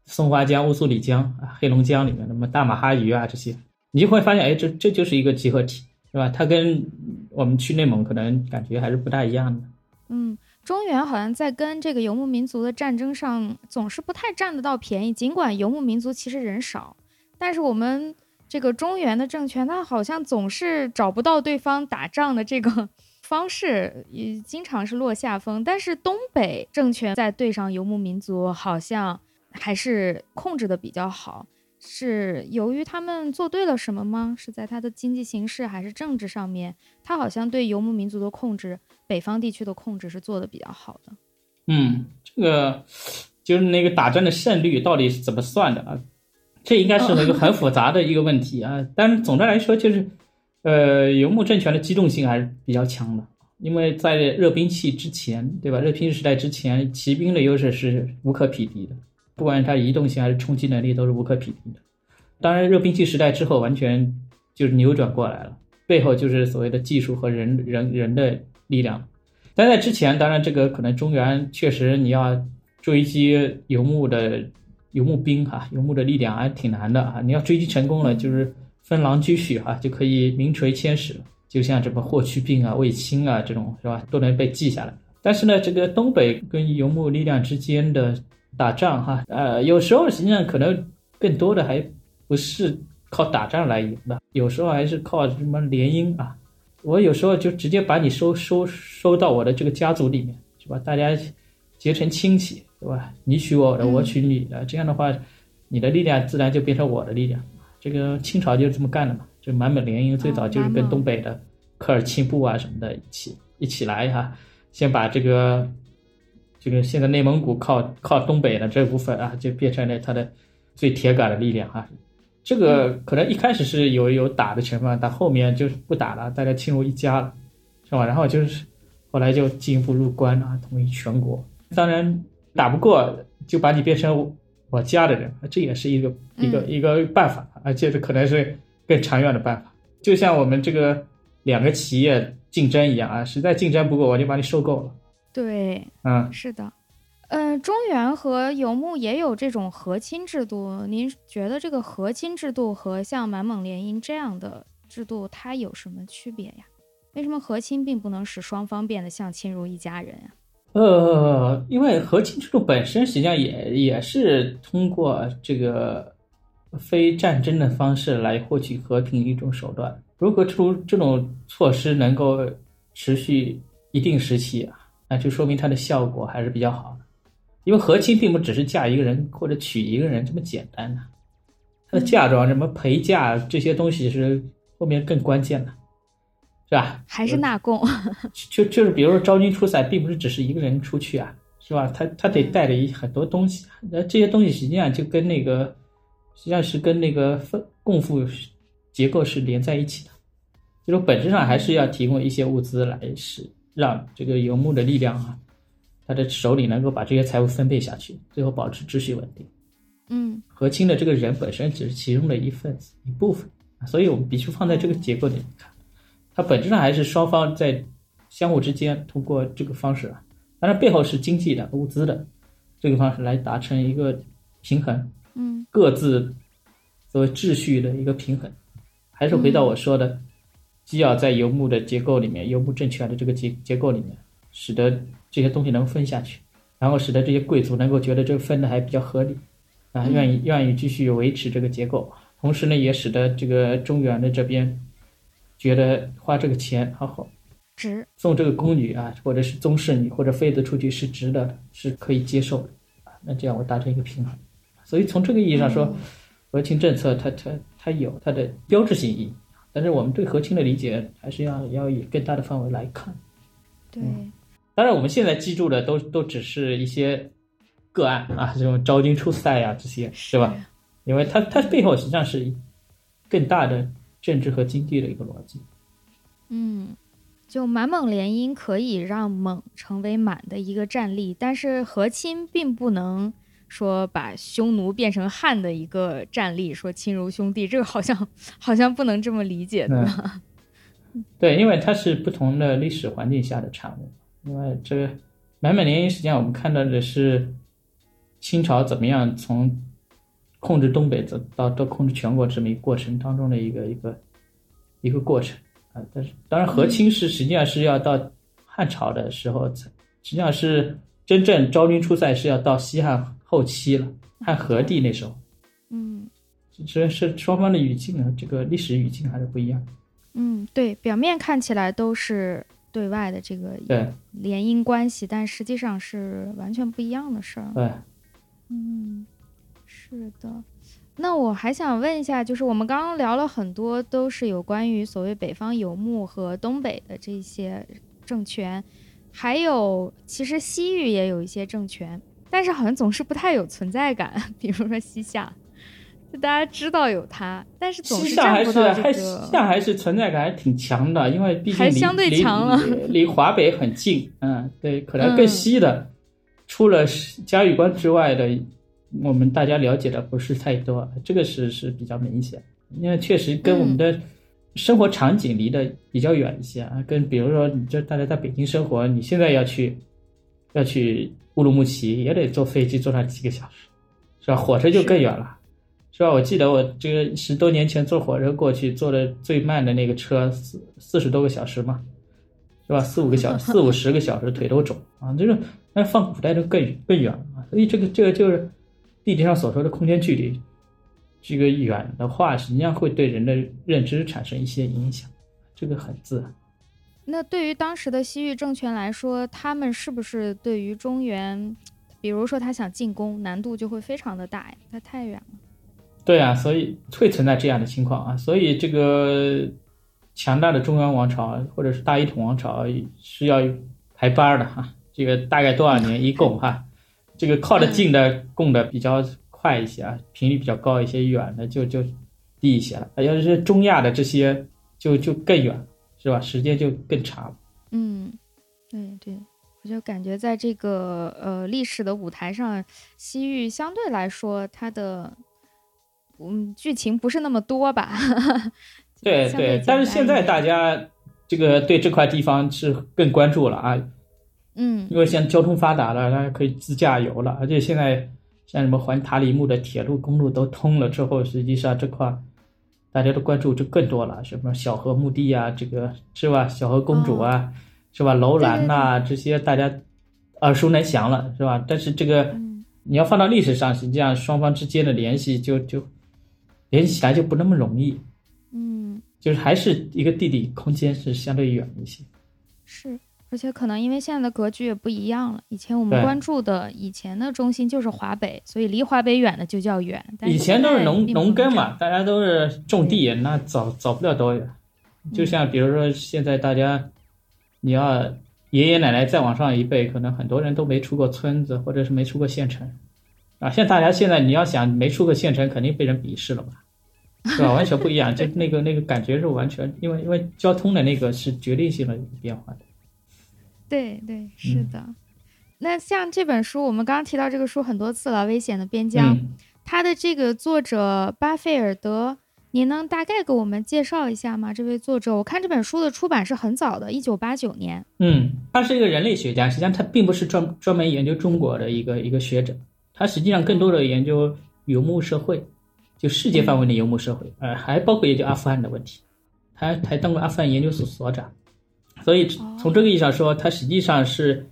松花江、乌苏里江啊、黑龙江里面的什么大马哈鱼啊这些，你就会发现，哎，这这就是一个集合体，是吧？它跟我们去内蒙可能感觉还是不大一样的。嗯，中原好像在跟这个游牧民族的战争上总是不太占得到便宜，尽管游牧民族其实人少，但是我们这个中原的政权，它好像总是找不到对方打仗的这个。方式也经常是落下风，但是东北政权在对上游牧民族，好像还是控制的比较好。是由于他们做对了什么吗？是在他的经济形势还是政治上面？他好像对游牧民族的控制，北方地区的控制是做的比较好的。嗯，这个就是那个打仗的胜率到底是怎么算的啊？这应该是一个很复杂的一个问题啊。但是总的来说，就是呃，游牧政权的机动性还是比较强的，因为在热兵器之前，对吧？热兵器时代之前，骑兵的优势是无可匹敌的，不管是它移动性还是冲击能力，都是无可匹敌的。当然，热兵器时代之后，完全就是扭转过来了，背后就是所谓的技术和人人人的力量。但在之前，当然这个可能中原确实你要追击游牧的游牧兵哈，游牧的力量还挺难的啊。你要追击成功了，就是。分狼居胥哈，就可以名垂千史了。就像什么霍去病啊、卫青啊这种，是吧？都能被记下来。但是呢，这个东北跟游牧力量之间的打仗哈，呃，有时候实际上可能更多的还不是靠打仗来赢的，有时候还是靠什么联姻啊。我有时候就直接把你收收收到我的这个家族里面，是吧？大家结成亲戚，对吧？你娶我的，我娶你的，这样的话，你的力量自然就变成我的力量。这个清朝就是这么干的嘛，就满蒙联姻最早就是跟东北的科尔沁部啊什么的一起一起来哈，先把这个这个现在内蒙古靠靠东北的这部分啊，就变成了他的最铁杆的力量啊。这个可能一开始是有有打的成分，但后面就是不打了，大家亲如一家了，是吧？然后就是后来就进一步入关啊，统一全国。当然打不过就把你变成。我家的人，这也是一个一个一个办法，而且这可能是更长远的办法。就像我们这个两个企业竞争一样啊，实在竞争不过，我就把你收购了。对，嗯，是的，嗯，中原和游牧也有这种和亲制度。您觉得这个和亲制度和像满蒙联姻这样的制度，它有什么区别呀？为什么和亲并不能使双方变得像亲如一家人呀？呃，因为和亲制度本身实际上也也是通过这个非战争的方式来获取和平一种手段。如果出这种措施能够持续一定时期，那就说明它的效果还是比较好的。因为和亲并不只是嫁一个人或者娶一个人这么简单的，它的嫁妆、什么陪嫁这些东西是后面更关键的。是吧？还是纳贡？就就是比如说昭君出塞，并不是只是一个人出去啊，是吧？他他得带着一很多东西，那这些东西实际上就跟那个实际上是跟那个分共富结构是连在一起的，就说本质上还是要提供一些物资来使让这个游牧的力量啊，他的手里能够把这些财物分配下去，最后保持秩序稳定。嗯，和亲的这个人本身只是其中的一份子一部分，所以我们必须放在这个结构里面看。它本质上还是双方在相互之间通过这个方式啊，当然背后是经济的、物资的这个方式来达成一个平衡，嗯，各自作为秩序的一个平衡。还是回到我说的，既要在游牧的结构里面、游牧政权的这个结结构里面，使得这些东西能分下去，然后使得这些贵族能够觉得这个分的还比较合理啊，愿意愿意继续维持这个结构，同时呢，也使得这个中原的这边。觉得花这个钱好好，值送这个宫女啊，或者是宗室女或者妃子出去是值得的，是可以接受的啊。那这样我达成一个平衡。所以从这个意义上说，和亲政策它它它有它的标志性意义。但是我们对和亲的理解还是要要以更大的范围来看。对，当然我们现在记住的都都只是一些个案啊，这种招军出塞呀这些是吧？因为它它背后实际上是更大的。政治和经济的一个逻辑，嗯，就满蒙联姻可以让蒙成为满的一个战力，但是和亲并不能说把匈奴变成汉的一个战力，说亲如兄弟，这个好像好像不能这么理解，对吧？对，因为它是不同的历史环境下的产物。因为这个满满联姻，实际上我们看到的是清朝怎么样从。控制东北，走到到控制全国这么一个过程当中的一个一个一个过程啊，但是当然和亲是实际上是要到汉朝的时候才，实际上是真正昭君出塞是要到西汉后期了，汉和帝那时候，嗯，这是双方的语境啊，这个历史语境还是不一样。嗯，对，表面看起来都是对外的这个联姻关系，但实际上是完全不一样的事儿。对，嗯。是的，那我还想问一下，就是我们刚刚聊了很多，都是有关于所谓北方游牧和东北的这些政权，还有其实西域也有一些政权，但是好像总是不太有存在感，比如说西夏，就大家知道有它，但是总西是藏还是占不到这还西个。藏还是存在感还挺强的，因为毕竟离还相对离强了离离华北很近，嗯，对，可能嗯更西的，除了嘉峪关之外的，我们大家了解的不是太多，这个是是比较明显，因为确实跟我们的生活场景离得比较远一些啊，跟比如说你这大家在北京生活，你现在要去要去乌鲁木齐，也得坐飞机坐上几个小时，是吧？火车就更远了。是吧？我记得我这个十多年前坐火车过去，坐的最慢的那个车四四十多个小时嘛，是吧？四五个小 四五十个小时，腿都肿啊！就是那放古代就更更远了啊！所以这个这个就是地理上所说的空间距离，这个远的话，实际上会对人的认知产生一些影响，这个很自然。那对于当时的西域政权来说，他们是不是对于中原，比如说他想进攻，难度就会非常的大呀？它太远了。对啊，所以会存在这样的情况啊，所以这个强大的中央王朝或者是大一统王朝是要排班儿的哈，这个大概多少年一共哈，这个靠得近的供的比较快一些啊，频率比较高一些，远的就就低一些了。要是中亚的这些就就更远，是吧？时间就更长了。嗯，对对，我就感觉在这个呃历史的舞台上，西域相对来说它的嗯剧情不是那么多吧？对相对对，但是现在大家这个对这块地方是更关注了啊，嗯因为现在交通发达了，大家可以自驾游了，而且现在像什么环塔里木的铁路、公路都通了之后，实际上这块大家的关注就更多了，什么小河墓地啊，这个是吧？小河公主啊，是吧？楼兰呐、这些大家耳熟能详了，是吧？但是这个嗯你要放到历史上，实际上双方之间的联系就就联系起来就不那么容易，嗯就是还是一个地理空间是相对远一些。是。而且可能因为现在的格局也不一样了，以前我们关注的以前的中心就是华北，所以离华北远的就叫远。但以前都是农农耕嘛，大家都是种地，那走走不了多远。就像比如说现在大家，你要爷爷奶奶再往上一辈，可能很多人都没出过村子，或者是没出过县城，啊，像大家现在你要想没出过县城，肯定被人鄙视了吧，是吧？完全不一样，就那个那个感觉是完全，因为因为交通的那个是决定性的变化的。对对，是嗯的。那像这本书，我们刚刚提到这个书很多次了，《危险的边疆》嗯，它的这个作者巴菲尔德，您能大概给我们介绍一下吗？这位作者，我看这本书的出版是很早的，一九八九年。嗯，他是一个人类学家，实际上他并不是专专门研究中国的一个一个学者，他实际上更多的研究游牧社会，就世界范围的游牧社会，呃，还包括研究阿富汗的问题，他还当过阿富汗研究所所长，所以从这个意义上说，他实际上是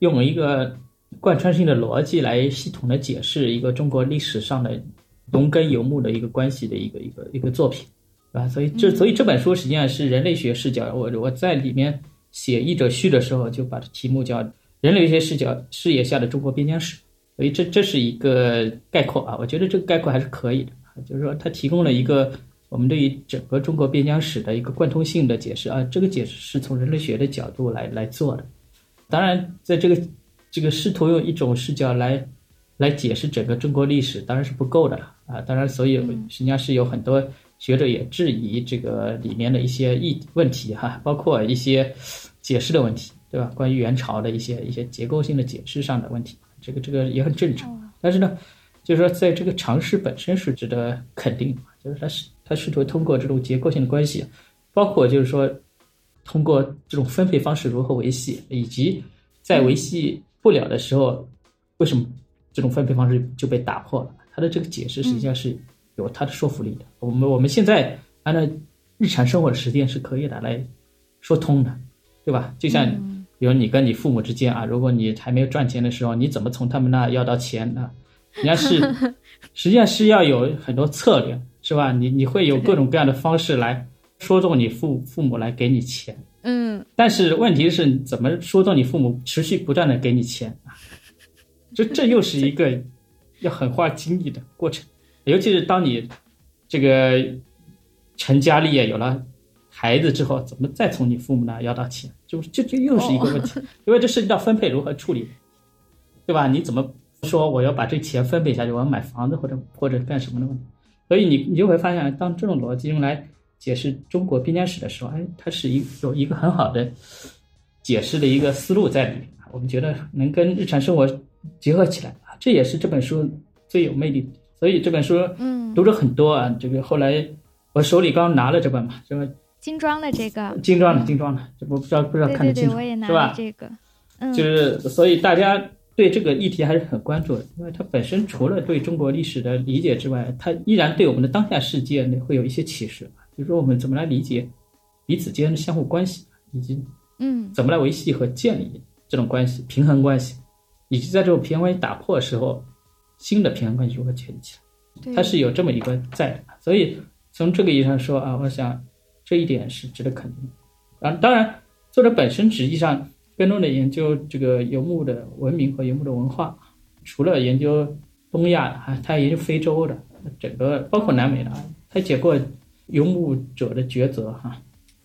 用一个贯穿性的逻辑来系统的解释一个中国历史上的农耕游牧的一个关系的一个一个一个作品，啊，所以这所以这本书实际上是人类学视角，我我在里面写译者序的时候就把它题目叫《人类学视角视野下的中国边疆史》，所以这这是一个概括啊，我觉得这个概括还是可以的，就是说它提供了一个我们对于整个中国边疆史的一个贯通性的解释啊，这个解释是从人类学的角度来来做的。当然，在这个这个试图用一种视角来来解释整个中国历史，当然是不够的了啊。当然，所以实际上是有很多学者也质疑这个里面的一些议问题哈，包括一些解释的问题，对吧？关于元朝的一些一些结构性的解释上的问题，这个这个也很正常。但是呢，就是说在这个尝试本身是值得肯定的，就是他是他试图通过这种结构性的关系，包括就是说。通过这种分配方式如何维系，以及在维系不了的时候，为什么这种分配方式就被打破了？它的这个解释实际上是有它的说服力的。我们我们现在按照日常生活的实践是可以的来说通的，对吧？就像比如你跟你父母之间啊，如果你还没有赚钱的时候，你怎么从他们那要到钱呢？人家是 实际上是要有很多策略，是吧？你你会有各种各样的方式来。说动你父父母来给你钱，嗯，但是问题是怎么说动你父母持续不断的给你钱啊？这这又是一个 要很花精力的过程，尤其是当你这个成家立业有了孩子之后，怎么再从你父母那要到钱？就这这又是一个问题，因为这涉及到分配如何处理，对吧？你怎么说我要把这钱分配下去？我要买房子或者或者干什么的问题？所以你你就会发现，当这种逻辑用来解释中国边疆史的时候，哎，它是一有一个很好的解释的一个思路在里面。我们觉得能跟日常生活结合起来啊，这也是这本书最有魅力的。所以这本书，嗯，读者很多啊。这个后来我手里刚拿了这本嘛，这个精装的这个，精装的精装的，这不不知道不知道看得清楚是吧？这个，嗯，就是所以大家对这个议题还是很关注的，因为它本身除了对中国历史的理解之外，它依然对我们的当下世界呢会有一些启示。就是说我们怎么来理解彼此间的相互关系，以及嗯，怎么来维系和建立这种关系、平衡关系，以及在这种平衡关系打破的时候。新的平衡关系如何建立起来？它是有这么一个在的，所以从这个意义上说啊，我想这一点是值得肯定。啊，当然，作者本身实际上更多的研究这个游牧的文明和游牧的文化，除了研究东亚的，还他研究非洲的，整个包括南美的，他写过游牧者的抉择哈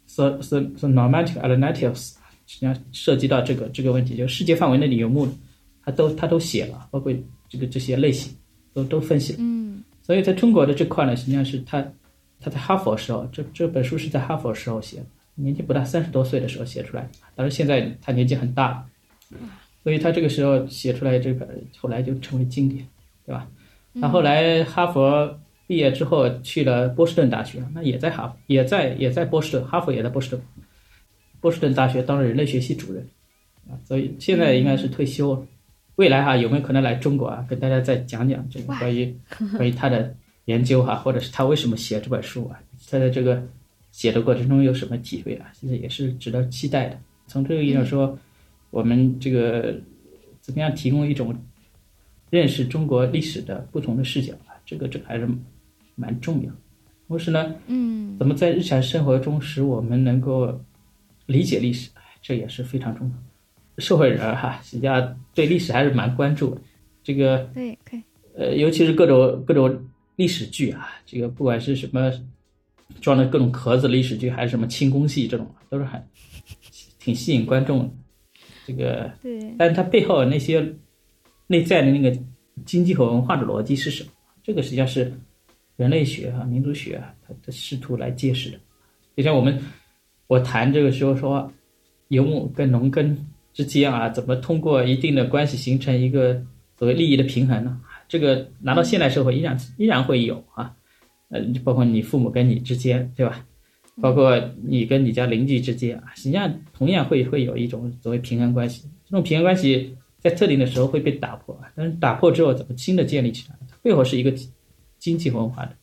，so so so nomadic alternatives，实际上涉及到这个这个问题，就世界范围内的游牧，他都他都写了，包括。这个这些类型都都分析了，嗯，所以在中国的这块呢，实际上是他他在哈佛时候，这这本书是在哈佛时候写的，年纪不大，三十多岁的时候写出来，但是现在他年纪很大了，所以他这个时候写出来这个，后来就成为经典，对吧？他后来哈佛毕业之后去了波士顿大学，那也在哈也在也在波士顿，哈佛也在波士顿，波士顿大学当了人类学系主任，啊，所以现在应该是退休了。未来哈有没有可能来中国啊？跟大家再讲讲这个关于关于他的研究哈，或者是他为什么写这本书啊？他的这个写的过程中有什么体会啊？现在也是值得期待的。从这个意义上说，我们这个怎么样提供一种认识中国历史的不同的视角啊？这个这个还是蛮重要。同时呢，嗯，怎么在日常生活中使我们能够理解历史？这也是非常重要。社会人哈，实际上对历史还是蛮关注的。这个对，可以。呃，尤其是各种各种历史剧啊，这个不管是什么装的各种壳子历史剧，还是什么清宫戏这种，都是很挺吸引观众的。这个对，但是它背后那些内在的那个经济和文化的逻辑是什么？这个实际上是人类学啊、民族学啊，它它试图来揭示的。就像我们我谈这个时候说，游牧跟农耕。之间啊，怎么通过一定的关系形成一个所谓利益的平衡呢？这个拿到现代社会依然依然会有啊，呃，包括你父母跟你之间，对吧？包括你跟你家邻居之间啊，实际上同样会会有一种所谓平衡关系。这种平衡关系在特定的时候会被打破啊，但是打破之后怎么新的建立起来？背后是一个经济文化的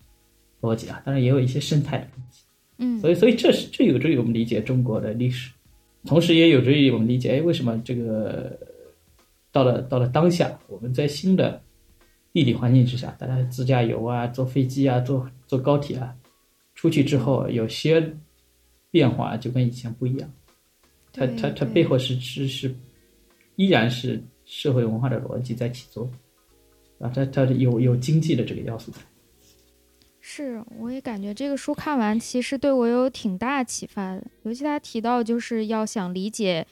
逻辑啊，当然也有一些生态的问题。嗯，所以所以这是这有助于我们理解中国的历史。同时也有助于我们理解，哎，为什么这个到了到了当下，我们在新的地理环境之下，大家自驾游啊，坐飞机啊，坐坐高铁啊，出去之后有些变化就跟以前不一样。它它它背后是是是依然是社会文化的逻辑在起作用啊，它它有有经济的这个要素在。是，我也感觉这个书看完，其实对我有挺大启发的。尤其他提到，就是要想理解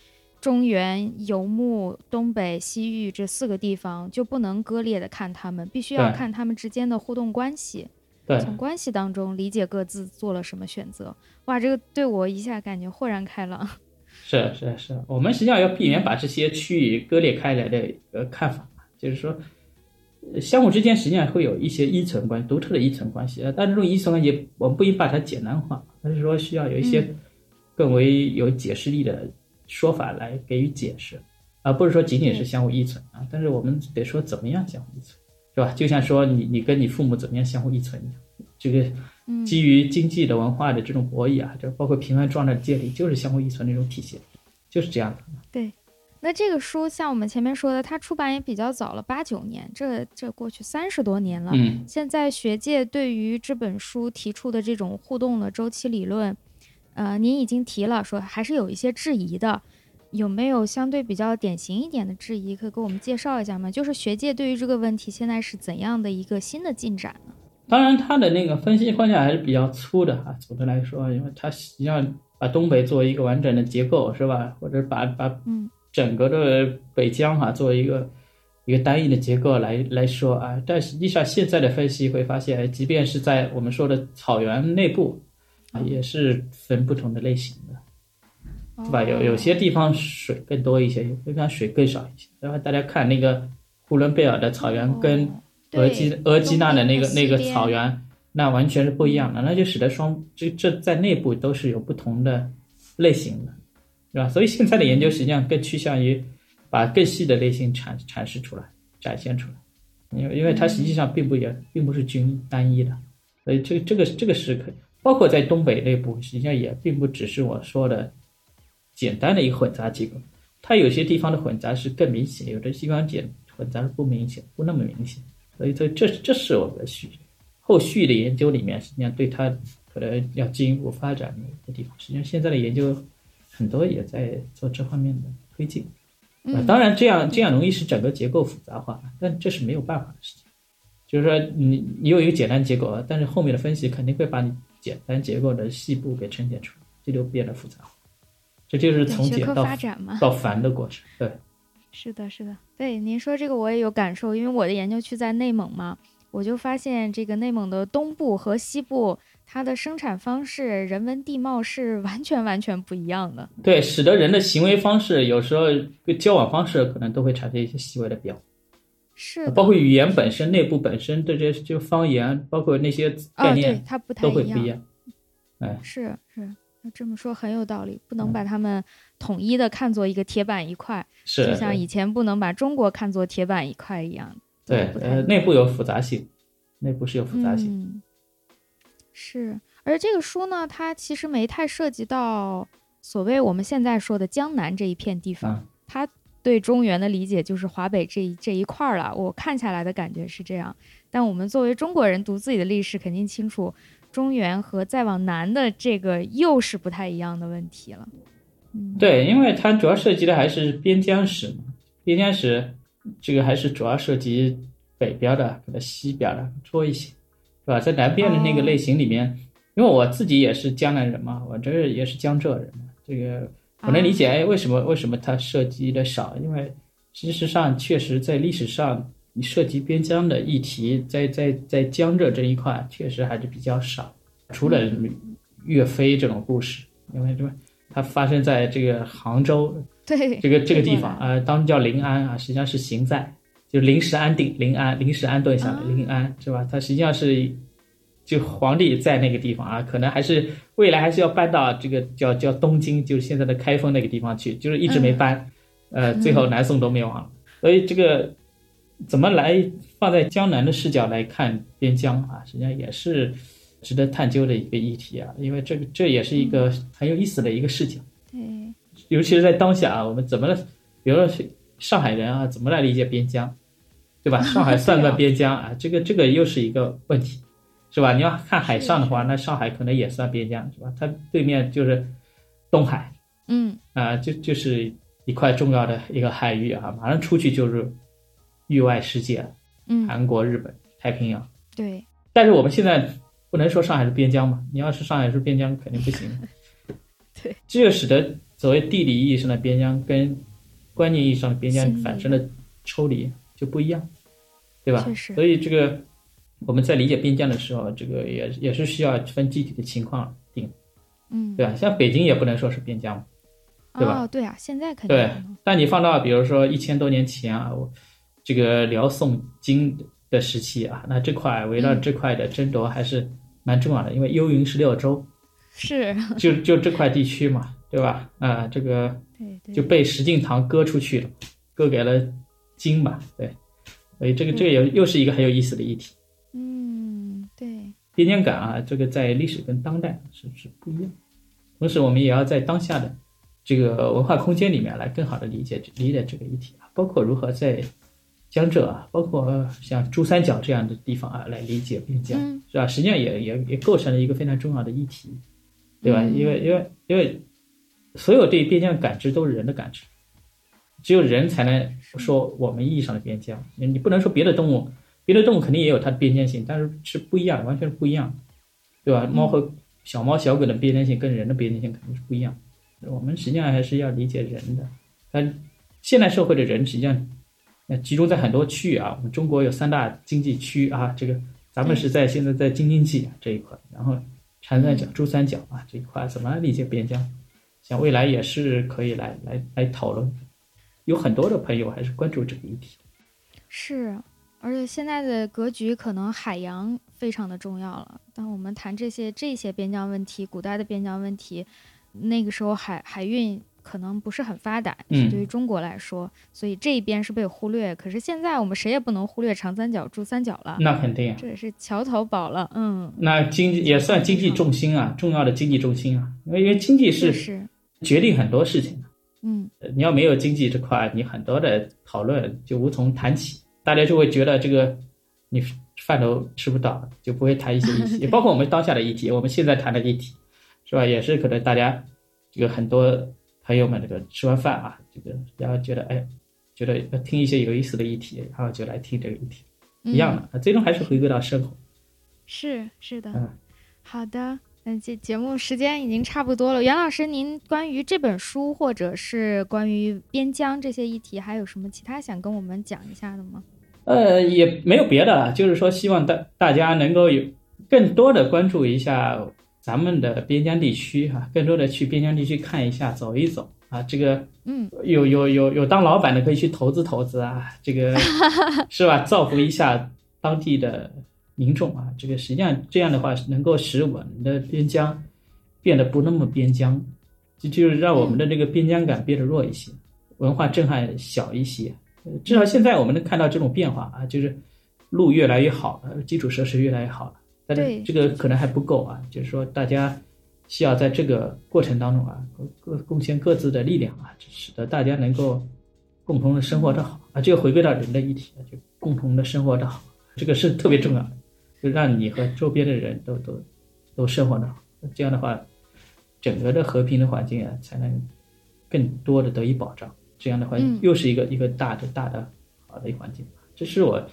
中原、游牧、东北、西域这四个地方，就不能割裂的看他们，必须要看他们之间的互动关系。对，从关系当中理解各自做了什么选择。哇，这个对我一下感觉豁然开朗。是是是，我们实际上要避免把这些区域割裂开来的一个看法，就是说。相互之间实际上会有一些依存关系，独特的依存关系。呃，但这种依存关系，我们不应把它简单化，而是说需要有一些更为有解释力的说法来给予解释，而不是说仅仅是相互依存啊。但是我们得说怎么样相互依存，是吧？就像说你你跟你父母怎么样相互依存一样，这个基于经济的文化的这种博弈啊，就包括平衡状态的建立，就是相互依存的一种体现，就是这样的。对。那这个书像我们前面说的，它出版也比较早了，八九年，这这过去三十多年了。嗯，现在学界对于这本书提出的这种互动的周期理论，呃，您已经提了，说还是有一些质疑的，有没有相对比较典型一点的质疑，可以给我们介绍一下吗？就是学界对于这个问题现在是怎样的一个新的进展呢？当然，他的那个分析框架还是比较粗的哈，总的来说，因为他实际上把东北作为一个完整的结构，是吧？或者把把嗯。整个的北疆哈，作为一个一个单一的结构来来说啊，但实际上现在的分析会发现，即便是在我们说的草原内部啊，也是分不同的类型的，对吧？有有些地方水更多一些，有些地方水更少一些。然后大家看那个呼伦贝尔的草原跟额济额济纳的那个那个草原，那完全是不一样的，那就使得双这这在内部都是有不同的类型的，对吧？所以现在的研究实际上更趋向于。把更细的类型阐阐释出来，展现出来，因为因为它实际上并不也并不是均单一的，所以这这个这个是可，包括在东北内部，实际上也并不只是我说的简单的一个混杂结构，它有些地方的混杂是更明显，有的地方简混杂是不明显，不那么明显，所以这这这是我们续后续的研究里面，实际上对它可能要进一步发展的一个地方，实际上现在的研究很多也在做这方面的推进。啊，当然这样这样容易使整个结构复杂化，但这是没有办法的事情。就是说，你你有一个简单结构，但是后面的分析肯定会把你简单结构的细部给呈现出来，这就变得复杂。这就是从简到到繁的过程。对，是的，是的，对您说这个我也有感受，因为我的研究区在内蒙嘛，我就发现这个内蒙的东部和西部。它的生产方式、人文地貌是完全完全不一样的。对，使得人的行为方式有时候交往方式可能都会产生一些细微的变化。是，包括语言本身、内部本身对这些就方言，包括那些概念，它不太都会不一样。哎，是是，这么说很有道理，不能把它们统一的看作一个铁板一块，是，就像以前不能把中国看作铁板一块一样。对，呃，内部有复杂性，内部是有复杂性。是，而这个书呢，它其实没太涉及到所谓我们现在说的江南这一片地方，它对中原的理解就是华北这一这一块儿了。我看下来的感觉是这样，但我们作为中国人读自己的历史，肯定清楚中原和再往南的这个又是不太一样的问题了。嗯，对，因为它主要涉及的还是边疆史嘛，边疆史这个还是主要涉及北边的和西边的多一些。是吧？在南边的那个类型里面，因为我自己也是江南人嘛，我这也是江浙人嘛，这个我能理解。哎，为什么为什么它涉及的少？因为事实上，确实在历史上，你涉及边疆的议题，在在在江浙这一块，确实还是比较少。除了岳飞这种故事，因为这它发生在这个杭州，对这个这个地方啊，当时叫临安啊，实际上是行在。就临时安定，临安临时安顿下来，临安是吧？它实际上是就皇帝在那个地方啊，可能还是未来还是要搬到这个叫叫东京，就是现在的开封那个地方去，就是一直没搬，呃，最后南宋都灭亡了。所以这个怎么来放在江南的视角来看边疆啊，实际上也是值得探究的一个议题啊，因为这个这也是一个很有意思的一个视角。对，尤其是在当下啊，我们怎么，比如说。上海人啊，怎么来理解边疆，对吧？上海算不算 边疆啊？这个这个又是一个问题，是吧？你要看海上的话，那上海可能也算边疆，是吧？它对面就是东海，嗯，啊，就就是一块重要的一个海域啊，马上出去就是域外世界，嗯，韩国、日本、太平洋，对。但是我们现在不能说上海是边疆嘛？你要是上海是边疆，肯定不行。对，这就使得所谓地理意义上的边疆跟观念意义上的边疆产生的抽离就不一样，对吧？所以这个我们在理解边疆的时候，这个也也是需要分具体的情况定，嗯，对吧？像北京也不能说是边疆，对吧？哦，对啊，现在肯定对。但你放到比如说一千多年前啊，我这个辽宋金的时期啊，那这块围绕这块的争夺还是蛮重要的，因为幽云十六州是 就就这块地区嘛，对吧？啊，这个。就被石敬瑭割出去了，割给了金吧，对，所以这个这个也又是一个很有意思的议题。边疆感啊，这个在历史跟当代是是不一样。同时，我们也要在当下的这个文化空间里面来更好的理解理解这个议题啊，包括如何在江浙啊，包括像珠三角这样的地方啊来理解边疆，是吧？实际上也也也构成了一个非常重要的议题，对吧？因为因为因为。所有对边疆的感知都是人的感知，只有人才能说我们意义上的边疆。你你不能说别的动物，别的动物肯定也有它的边疆性，但是是不一样，完全是不一样，对吧？猫和小猫小狗的边疆性跟人的边疆性肯定是不一样。我们实际上还是要理解人的。但现代社会的人实际上呃，集中在很多区域啊。我们中国有三大经济区啊，这个咱们是在现在在京津冀这一块，然后长三角、珠三角啊这一块怎么理解边疆？像未来也是可以来来来讨论。有很多的朋友还是关注这个议题。是，而且现在的格局可能海洋非常的重要了。当我们谈这些这些边疆问题，古代的边疆问题，那个时候海海运。可能不是很发达，对于中国来说，所以这一边是被忽略。可是现在我们谁也不能忽略长三角、珠三角了。那肯定，这也是桥头堡了。嗯，那经济也算经济重心啊，重要的经济重心啊。因为因为经济是决定很多事情的。嗯，你要没有经济这块，你很多的讨论就无从谈起。大家就会觉得这个你饭都吃不到，就不会谈一些议题。包括我们当下的议题，我们现在谈的议题，是吧？也是可能大家这个很多。朋友们，这个吃完饭啊，这个然后觉得哎，觉得要听一些有意思的议题，然后就来听这个议题，一样的，最终还是回归到生活。是是的，嗯，好的，那节节目时间已经差不多了。袁老师，您关于这本书或者是关于边疆这些议题，还有什么其他想跟我们讲一下的吗？呃，也没有别的了，就是说希望大大家能够有更多的关注一下。咱们的边疆地区哈，更多的去边疆地区看一下，走一走啊。这个，嗯，有有有有当老板的可以去投资投资啊，这个 是吧？造福一下当地的民众啊。这个实际上这样的话，能够使我们的边疆变得不那么边疆，就就是让我们的这个边疆感变得弱一些，文化震撼小一些。至少现在我们能看到这种变化啊，就是路越来越好了，基础设施越来越好了。但是这个可能还不够啊，就是说大家需要在这个过程当中啊，各贡献各自的力量啊，使得大家能够共同的生活的好啊。这个回归到人的一体，就共同的生活的好，这个是特别重要的，就让你和周边的人都都都生活的好。这样的话，整个的和平的环境啊，才能更多的得以保障。这样的话，又是一个一个大的大的好的一环境。这是我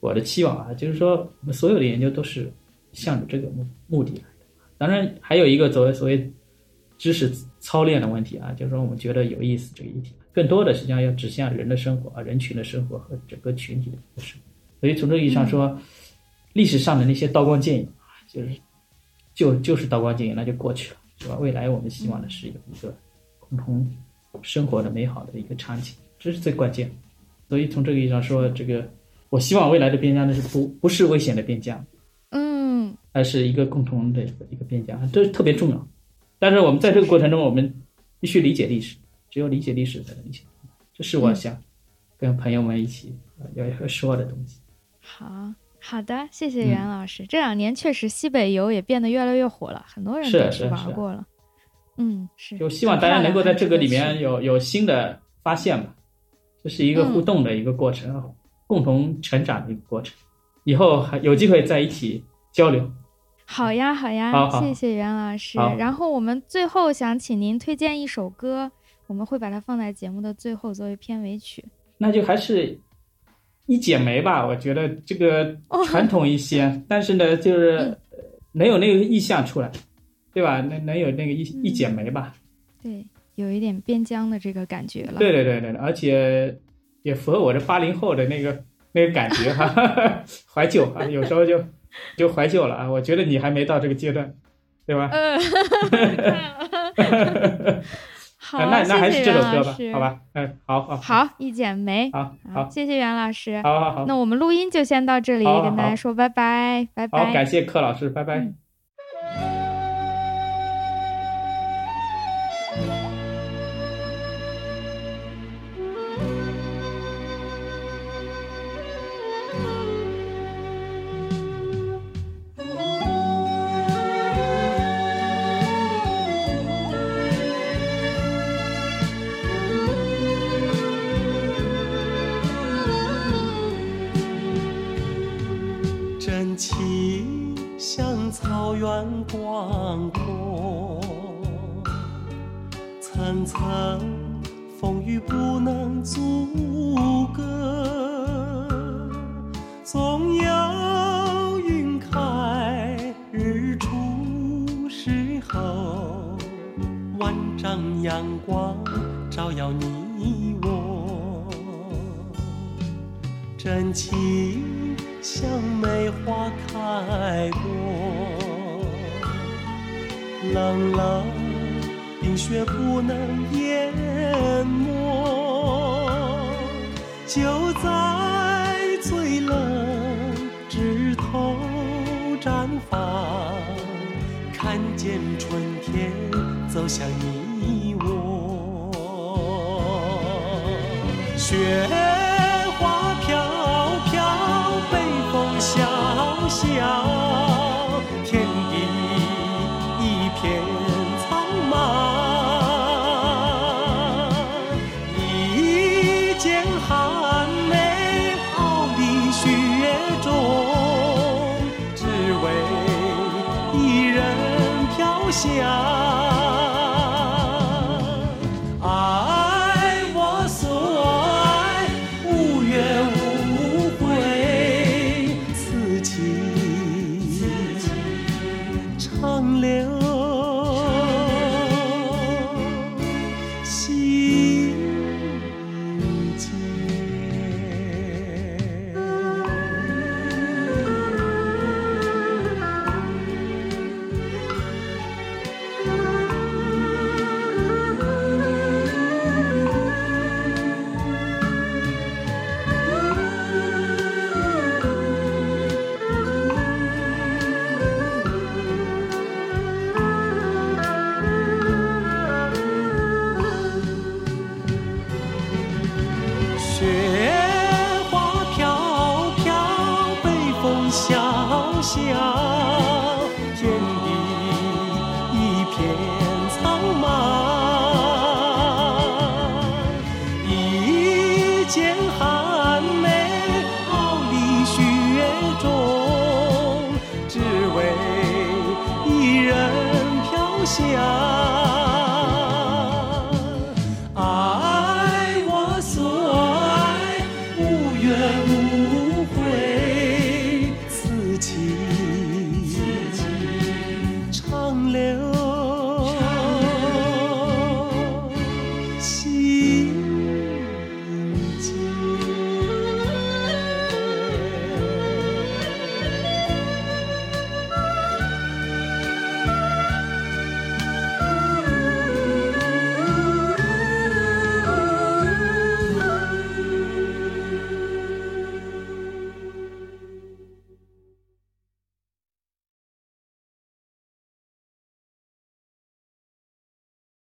我的期望啊，就是说我们所有的研究都是。向着这个目目的来的，当然还有一个所谓所谓知识操练的问题啊，就是说我们觉得有意思这个议题，更多的实际上要指向人的生活啊，人群的生活和整个群体的生活。所以从这个意义上说，历史上的那些刀光剑影啊，就是就就是刀光剑影，那就过去了，是吧？未来我们希望的是有一个共同生活的美好的一个场景，这是最关键。所以从这个意义上说，这个我希望未来的边疆呢是不不是危险的边疆。嗯，而是一个共同的一个一个边疆，这特别重要。但是我们在这个过程中，我们必须理解历史，只有理解历史才能理解。这是我想跟朋友们一起要要说的东西。好好的，谢谢袁老师。这两年确实西北游也变得越来越火了，很多人都去玩过了。嗯，是。就希望大家能够在这个里面有有新的发现吧。这是一个互动的一个过程，共同成长的一个过程。以后还有机会在一起交流。好呀，好呀，谢谢袁老师。然后我们最后想请您推荐一首歌，我们会把它放在节目的最后作为片尾曲。那就还是一剪梅吧，我觉得这个传统一些，但是呢，就是能有那个意象出来，对吧？能能有那个一一剪梅吧？对，有一点边疆的这个感觉了。对对对对，而且也符合我这八零后的那个那个感觉哈，怀旧啊，有时候就。就怀旧了啊！我觉得你还没到这个阶段，对吧？嗯，好，那那还是这首歌吧，好吧？嗯，好好好，一剪梅，好好，谢谢袁老师，好好好，那我们录音就先到这里，跟大家说拜拜，拜拜，好，感谢柯老师，拜拜。飘